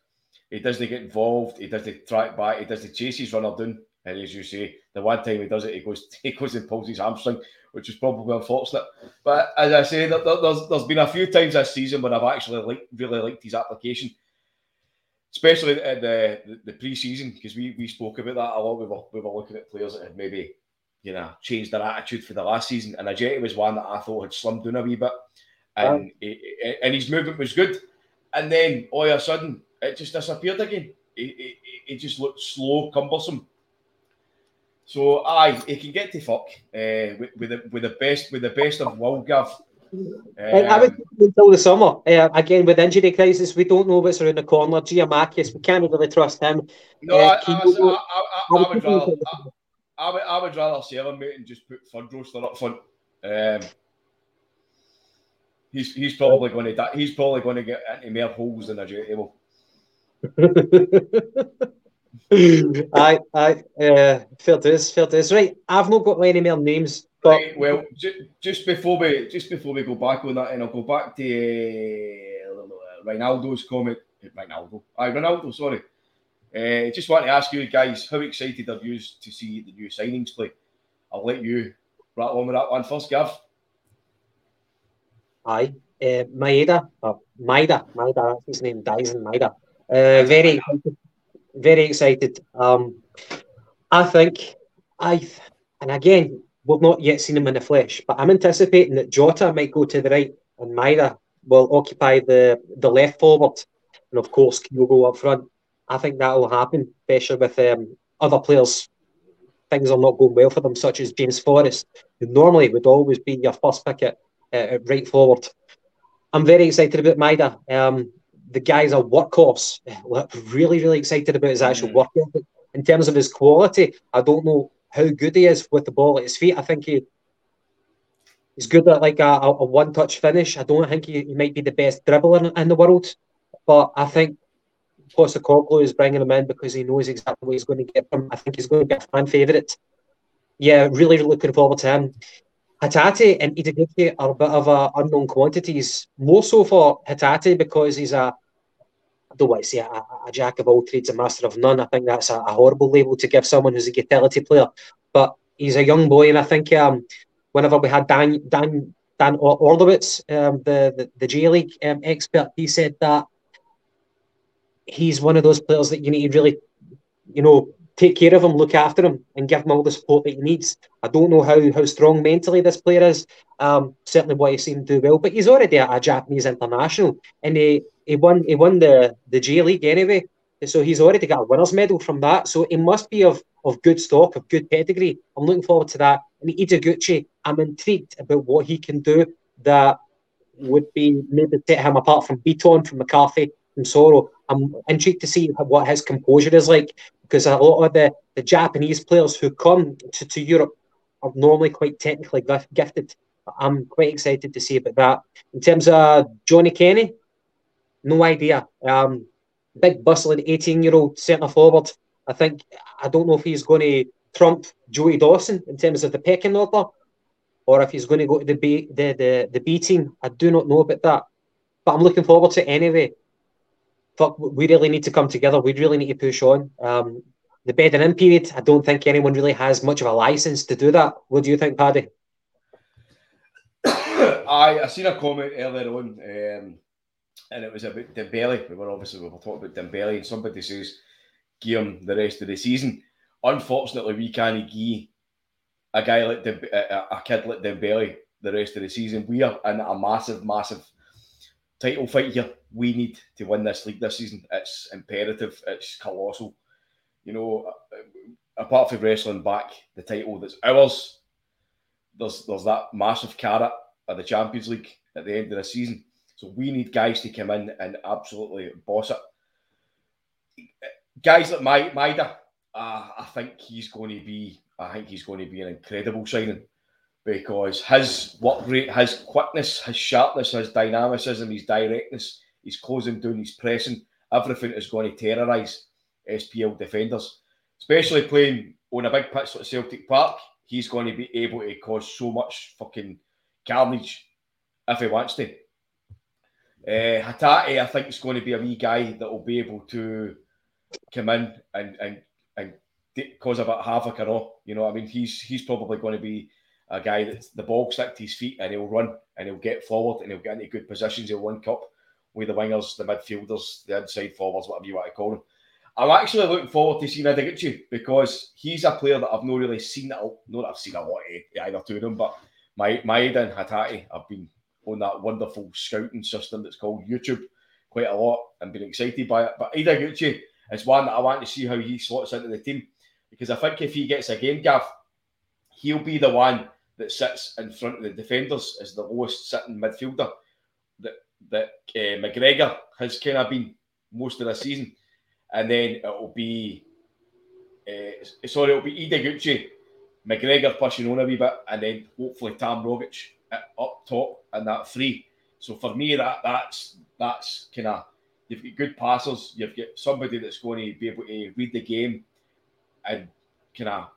He doesn't get involved. He doesn't track back. He doesn't chase his runner down. And as you say, the one time he does it, he goes he goes and pulls his hamstring, which is probably unfortunate. But as I say, there, there- there's there's been a few times this season when I've actually like really liked his application, especially at the the, the pre-season because we, we spoke about that a lot. We were we were looking at players that had maybe you know changed their attitude for the last season, and Ajeti was one that I thought had slimmed down a wee bit, and he- he- and his movement was good, and then all of a sudden it just disappeared again. It, it, it just looked slow, cumbersome. So aye, he can get to fuck uh, with, with the with the best with the best of will, Gav. I- I would Um, until the summer. Uh, again, with injury crisis, we don't know what's around the corner. Giamakis, we can't really trust him. no, uh, I, I, you I, would rather. I, would, I would rather sell him, mate, and just put Fud Roaster up front. Um, he's he's probably going to die. he's probably going to get into more holes than a jet will. aye, aye, uh, fair dues, fair dues. Right, I've not got any more names, but Right, well, ju- just before we just before we go back on that, and I'll go back to uh, Ronaldo's comment. Ronaldo, aye, Ronaldo. Sorry. Uh, just want to ask you guys, how excited are you to see the new signings play? I'll let you rattle on with that one first, Gav. aye, uh, Maeda, or Maida, Maida, that's his name, Daizen Maida. Uh, very excited, very excited. Um, I think I, and again, we've not yet seen him in the flesh, but I'm anticipating that Jota might go to the right and Maida will occupy the the left forward, and of course Kyogo up front. I think that will happen, especially with um, other players. Things are not going well for them, such as James Forrest, who normally would always be your first pick at, uh, right forward. I'm very excited about Maida. Um, the guy's a workhorse. What I'm really, really excited about his actual Mm. work ethic. In terms of his quality, I don't know how good he is with the ball at his feet. I think he he's good at like a, a, a one-touch finish. I don't think he, he might be the best dribbler in, in the world, but I think Postecoglou is bringing him in because he knows exactly what he's going to get from. I think he's going to be a fan favourite. Yeah, really looking forward to him. Hatate and Ideguchi are a bit of a unknown quantities. More so for Hatate because he's a I don't want to say a, a, jack of all trades, a master of none. I think that's a, a horrible label to give someone who's a utility player. But he's a young boy, and I think um, whenever we had Dan Dan Dan Or- Orlowitz, um, the, the the J League um, expert, he said that he's one of those players that you need to really, you know, take care of him, look after him, and give him all the support that he needs. I don't know how how strong mentally this player is. Um, certainly, what he's seen do well, but he's already a, a Japanese international, and he he won he won the the J League anyway. So he's already got a winners medal from that. So he must be of of good stock, of good pedigree. I'm looking forward to that. And Ideguchi, I'm intrigued about what he can do that would be maybe set him apart from Bitton, from McCarthy, from Soro. I'm intrigued to see what his composure is like because a lot of the, the Japanese players who come to, to Europe are normally quite technically gifted. I'm quite excited to see about that. In terms of Johnny Kenny, no idea. Um, big bustling 18 year old centre forward. I think I don't know if he's going to trump Joey Dawson in terms of the pecking order, or if he's going to go to the B the, the, the B team. I do not know about that, but I'm looking forward to it anyway. Fuck, we really need to come together. We really need to push on. Um, the bedding in period, I don't think anyone really has much of a license to do that. What do you think, Paddy? I I seen a comment earlier on, um, and it was about Dembele. We were obviously we were talking about Dembele, and somebody says give him the rest of the season. Unfortunately, we can't give a guy like a, kid like Dembele the rest of the season. We are in a massive, massive title fight here. We need to win this league this season. It's imperative. It's colossal. You know, uh, apart from wrestling back the title that's ours, there's there's that massive carrot of the Champions League at the end of the season. So we need guys to come in and absolutely boss it. Guys like my Maeda, uh, I think he's going to be. I think he's going to be an incredible signing because his work rate, his quickness, his sharpness, his dynamicism, his directness, his closing down, his pressing, everything is going to terrorise SPL defenders, especially playing on a big pitch like Celtic Park. He's going to be able to cause so much fucking carnage if he wants to. Uh, Hatate, I think, is going to be a wee guy that will be able to come in and and and cause a bit of havoc and. You know, I mean, he's he's probably going to be a guy that the ball stick to his feet and he'll run and he'll get forward and he'll get into good positions. He'll link up with the wingers, the midfielders, the inside forwards, whatever you want to call them. I'm actually looking forward to seeing Ideguchi because he's a player that I've not really seen. Not that I've seen a lot of either two of them, but my Maeda and Hatate have been on that wonderful scouting system that's called YouTube quite a lot. And been excited by it. But Ideguchi is one that I want to see how he slots into the team. Because I think if he gets a game, Gav, he'll be the one that sits in front of the defenders as the lowest sitting midfielder that that uh, McGregor has kind of been most of the season, and then it'll be uh, sorry, it'll be Ideguchi, McGregor pushing on a wee bit, and then hopefully Tam Rogic up top and that three. So for me, that that's that's kind of you've got good passers, you've got somebody that's going to be able to read the game and kind of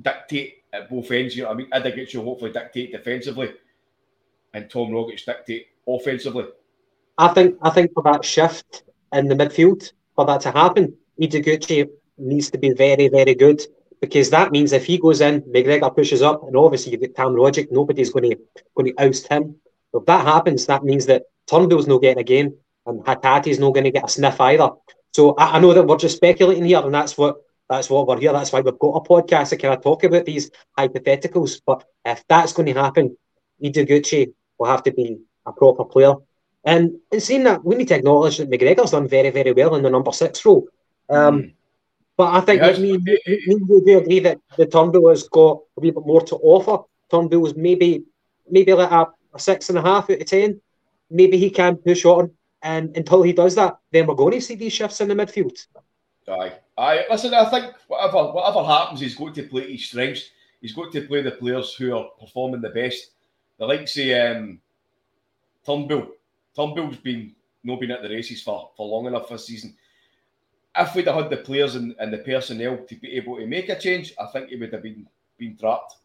dictate at both ends. You know, what I mean, Ideguchi will hopefully dictate defensively, and Tom Rogic dictate offensively. I think I think for that shift in the midfield, for that to happen, Ideguchi needs to be very, very good because that means if he goes in, McGregor pushes up, and obviously you get Tam Rogic, nobody's going to going to oust him. If that happens, that means that Turnbull's not getting a game, and Hatate's not going to get a sniff either. So I, I, know that we're just speculating here, and that's what that's what we're here. That's why we've got a podcast to kind of talk about these hypotheticals. But if that's going to happen, Ideguchi will have to be a proper player. And in seeing that, we need to acknowledge that McGregor's done very, very well in the number six role. Um, mm. But I think yes. me, me, me, we do agree that the Turnbull has got a wee bit more to offer. Turnbull's maybe maybe like a, a six and a half out of ten. Maybe he can push on, and until he does that, then we're going to see these shifts in the midfield. Aye, aye. Listen, I think whatever whatever happens, he's going to play his strengths. He's going to play the players who are performing the best. The likes of um, Turnbull. Turnbull's been not been at the races for, for long enough this season. If we'd have had the players and, and the personnel to be able to make a change, I think he would have been been trapped.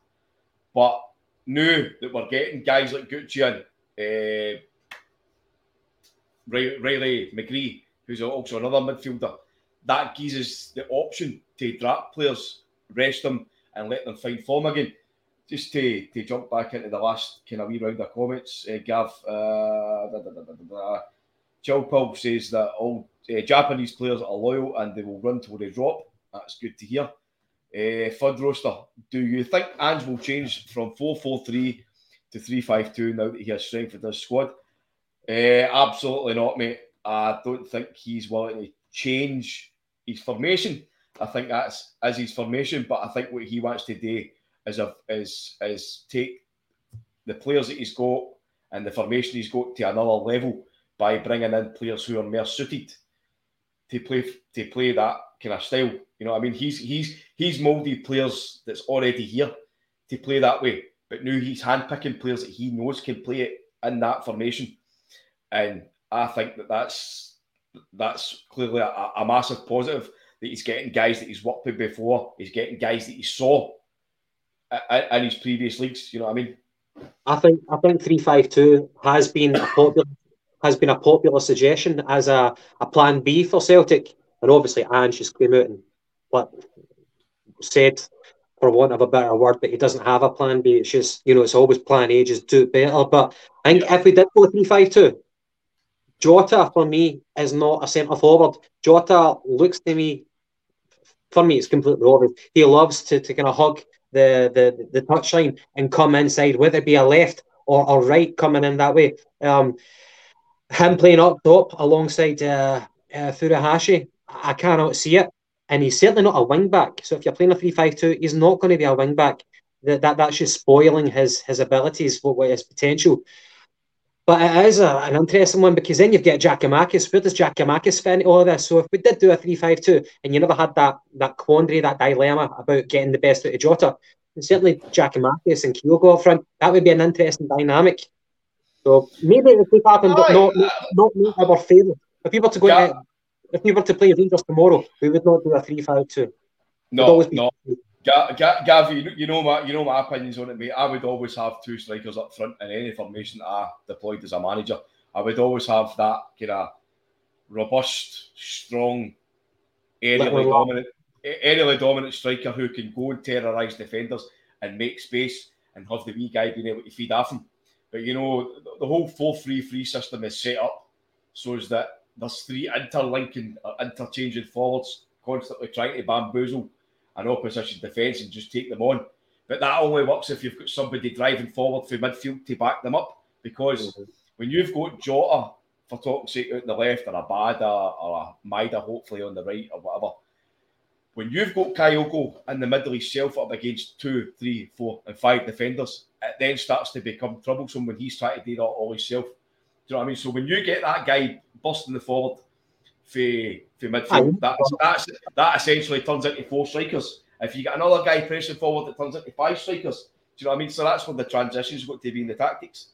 But now that we're getting guys like Gucci and uh, Riley McGree, who's also another midfielder, that gives us the option to drop players, rest them, and let them find form again. Just to, to jump back into the last kind of wee round of comments, uh, Gav, uh, Paul says that all uh, Japanese players are loyal and they will run till they drop. That's good to hear. Uh, Fud Roaster, do you think Ange will change from 4 4 3 to 3 5 2 now that he has strengthened his squad? Uh, absolutely not, mate. I don't think he's willing to change his formation. I think that's as his formation, but I think what he wants to do is a, is is take the players that he's got and the formation he's got to another level by bringing in players who are more suited to play to play that kind of style. You know, I mean, he's he's he's molded players that's already here to play that way, but now he's handpicking players that he knows can play it in that formation, and I think that that's that's clearly a, a, massive positive that he's getting guys that he's worked with before. He's getting guys that he saw in his previous leagues. You know what I mean? I think I think three five two has been a popular has been a popular suggestion as a, a plan B for Celtic, and obviously Ange just came out and what said for want of a better word, but he doesn't have a plan B. It's just, you know, it's always plan A, just do it better. But I think if we did go 3 5 2, Jota for me is not a centre forward. Jota looks to me, for me, it's completely obvious. He loves to, to kind of hug the, the, the touchline and come inside, whether it be a left or a right coming in that way. Um, him playing up top alongside uh, uh, Furuhashi, I cannot see it and he's certainly not a wing back. So if you're playing a three-five-two, he's not going to be a wing back. That, that that's just spoiling his his abilities, what, what his potential. But it is a, an interesting one because then you've got Giakoumakis. Where does Giakoumakis fit into all this? So if we did do a three-five-two and you never had that that quandary, that dilemma about getting the best out of Jota, and certainly Giakoumakis and Kyogo up front, that would be an interesting dynamic. So maybe it could happen, but not not, not our favour. For people to go yeah. into if we were to play Rangers tomorrow, we would not do a three-five-two. No, no. Gav, you know my you know my opinions on it, mate. I would always have two strikers up front in any formation that I deployed as a manager. I would always have that kind of robust, strong, aerially dominant, aerially dominant striker who can go and terrorise defenders and make space and have the wee guy being able to feed off him. But you know, the whole 4-3-3 system is set up so as that there's three interlinking, uh, interchanging forwards, constantly trying to bamboozle an opposition defence and just take them on. But that only works if you've got somebody driving forward through midfield to back them up. Because mm-hmm. when you've got Jota, for talk's sake, out on the left, or Abada, or a Maeda, hopefully on the right, or whatever, when you've got Kyogo in the middle himself up against two, three, four, and five defenders, it then starts to become troublesome when he's trying to do that all himself. Do you know what I mean? So when you get that guy busting the forward for, for midfield. That's, that's, that essentially turns into four strikers. If you get another guy pressing forward, it turns into five strikers. Do you know what I mean? So that's where the transition's got to be in the tactics.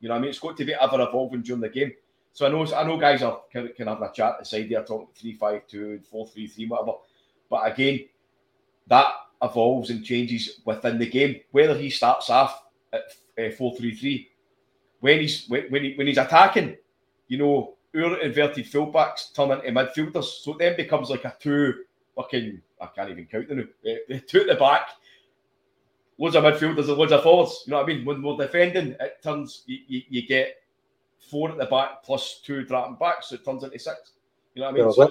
You know what I mean? It's got to be ever evolving during the game. So I know I know guys are kind of, having a chat aside there talking three five two, four three three, whatever. But again, that evolves and changes within the game. Whether he starts off at uh, four three three, when he's when, when, he, when he's attacking, you know, our inverted fullbacks turn into midfielders. So it then becomes like a two fucking, I can't even count them now, uh, two at the back, loads of midfielders and loads of forwards. You know what I mean? When we're defending, it turns, you, you, you get four at the back plus two dropping back, so it turns into six. You know what I mean? so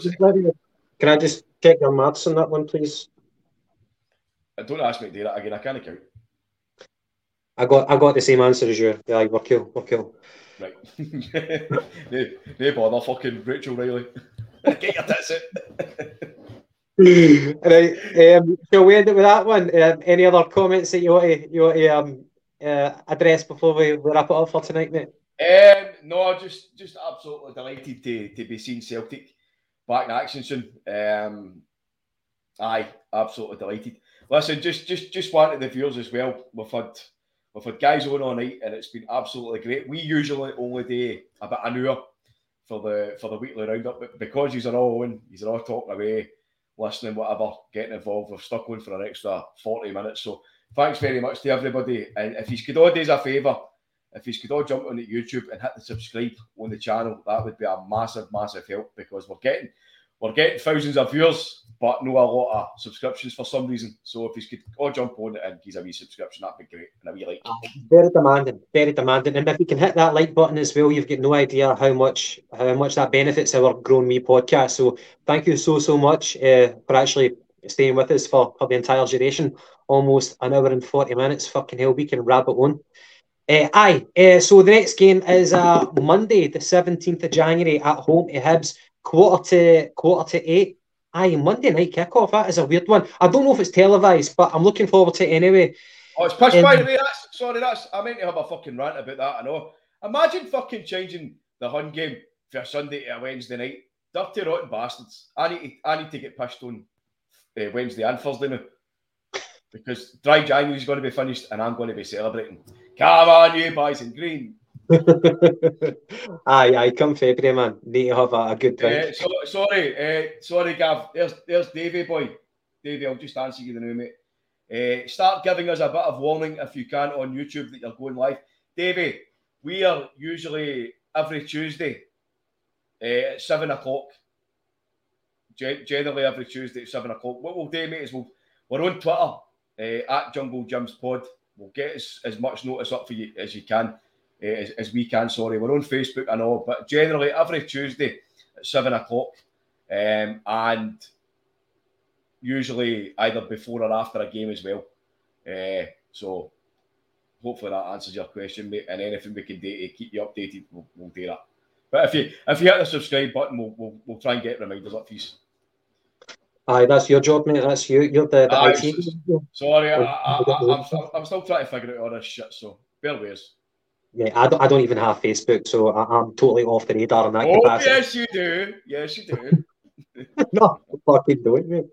can I just check your maths on that one, please? Don't ask me to do that again. I can't count. I got I got the same answer as you. Yeah, we're cool. We're cool. Right. no, no bother, fucking Rachel Riley. Get your tits out. right. Um, shall we end it with that one? Um, any other comments that you want to, you want to um, uh, address before we wrap it up for tonight, mate? Um, no, just just absolutely delighted to, to be seeing Celtic back in action soon. Um, aye, absolutely delighted. Listen, just just just wanted the viewers as well. We've had We've had guys on all night, and it's been absolutely great. We usually only do about an hour for the for the weekly roundup, but because these are all on, these are all talking away, listening, whatever, getting involved. We've stuck on for an extra forty minutes. So thanks very much to everybody. And if you could all do us a favour, if you could all jump on YouTube and hit the subscribe on the channel, that would be a massive, massive help because we're getting we're getting thousands of viewers, but no a lot of subscriptions for some reason. So if you could all jump on it and give a wee subscription, that'd be great. And a wee like. Very demanding, very demanding. And if you can hit that like button as well, you've got no idea how much how much that benefits our Grown Me podcast. So thank you so so much uh, for actually staying with us for, for the entire duration, almost an hour and forty minutes. Fucking hell, we can wrap it on. Uh, aye, uh, so the next game is uh, Monday, the 17th of January at home to Hibs quarter to quarter to eight. Aye, Monday night kickoff. That is a weird one. I don't know if it's televised, but I'm looking forward to it anyway. Oh, it's pushed um, by the way. That's sorry. That's I meant to have a fucking rant about that. I know. Imagine fucking changing the Hun game for Sunday to a Wednesday night. Dirty rotten bastards. I need to, I need to get pushed on uh, Wednesday and Thursday now because dry January is going to be finished and I'm going to be celebrating. Come on, you boys in green. aye, aye, come February, man. Need to have a, a good drink. Uh, so, sorry, uh, sorry, Gav. There's, there's Davey boy. Davey, I'll just answer you the name, mate. Uh, start giving us a bit of warning if you can on YouTube that you're going live. Davey, we are usually every Tuesday uh, at seven o'clock. gen- generally every Tuesday at seven o'clock. What we'll do, mate, is we'll we're on Twitter uh, at Jungle Jims Pod. We'll get as, as much notice up for you as you can, uh, as, as we can. Sorry, we're on Facebook and all, but generally every Tuesday at seven o'clock, um, and usually either before or after a game as well. Uh, so hopefully that answers your question, mate. And anything we can do to keep you updated, we'll, we'll do that. But if you if you hit the subscribe button, we'll, we'll, we'll try and get reminders up for you. Aye, that's your job, mate. That's you. You're the, the Aye, IT. Sorry, I, I'm, still, I'm still trying to figure out all this shit, so bear with us. Yeah, I don't, I don't even have Facebook, so I, I'm totally off the radar in that Oh, capacity. yes, you do. Yes, you do. no, I fucking don't, mate.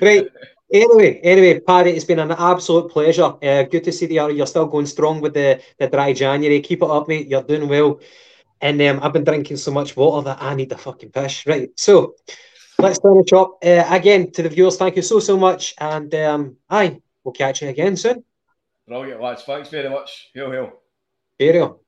Right. Anyway, anyway, Paddy, it's been an absolute pleasure. Uh, good to see that you're, you're still going strong with the, the dry January. Keep it up, mate. You're doing well. And um, I've been drinking so much water that I need the fucking piss. Right. So let's the shop. Uh, again, to the viewers, thank you so, so much. And um, aye, we'll catch you again soon. Brilliant, lads. Thanks very much. Hail, hail. Pero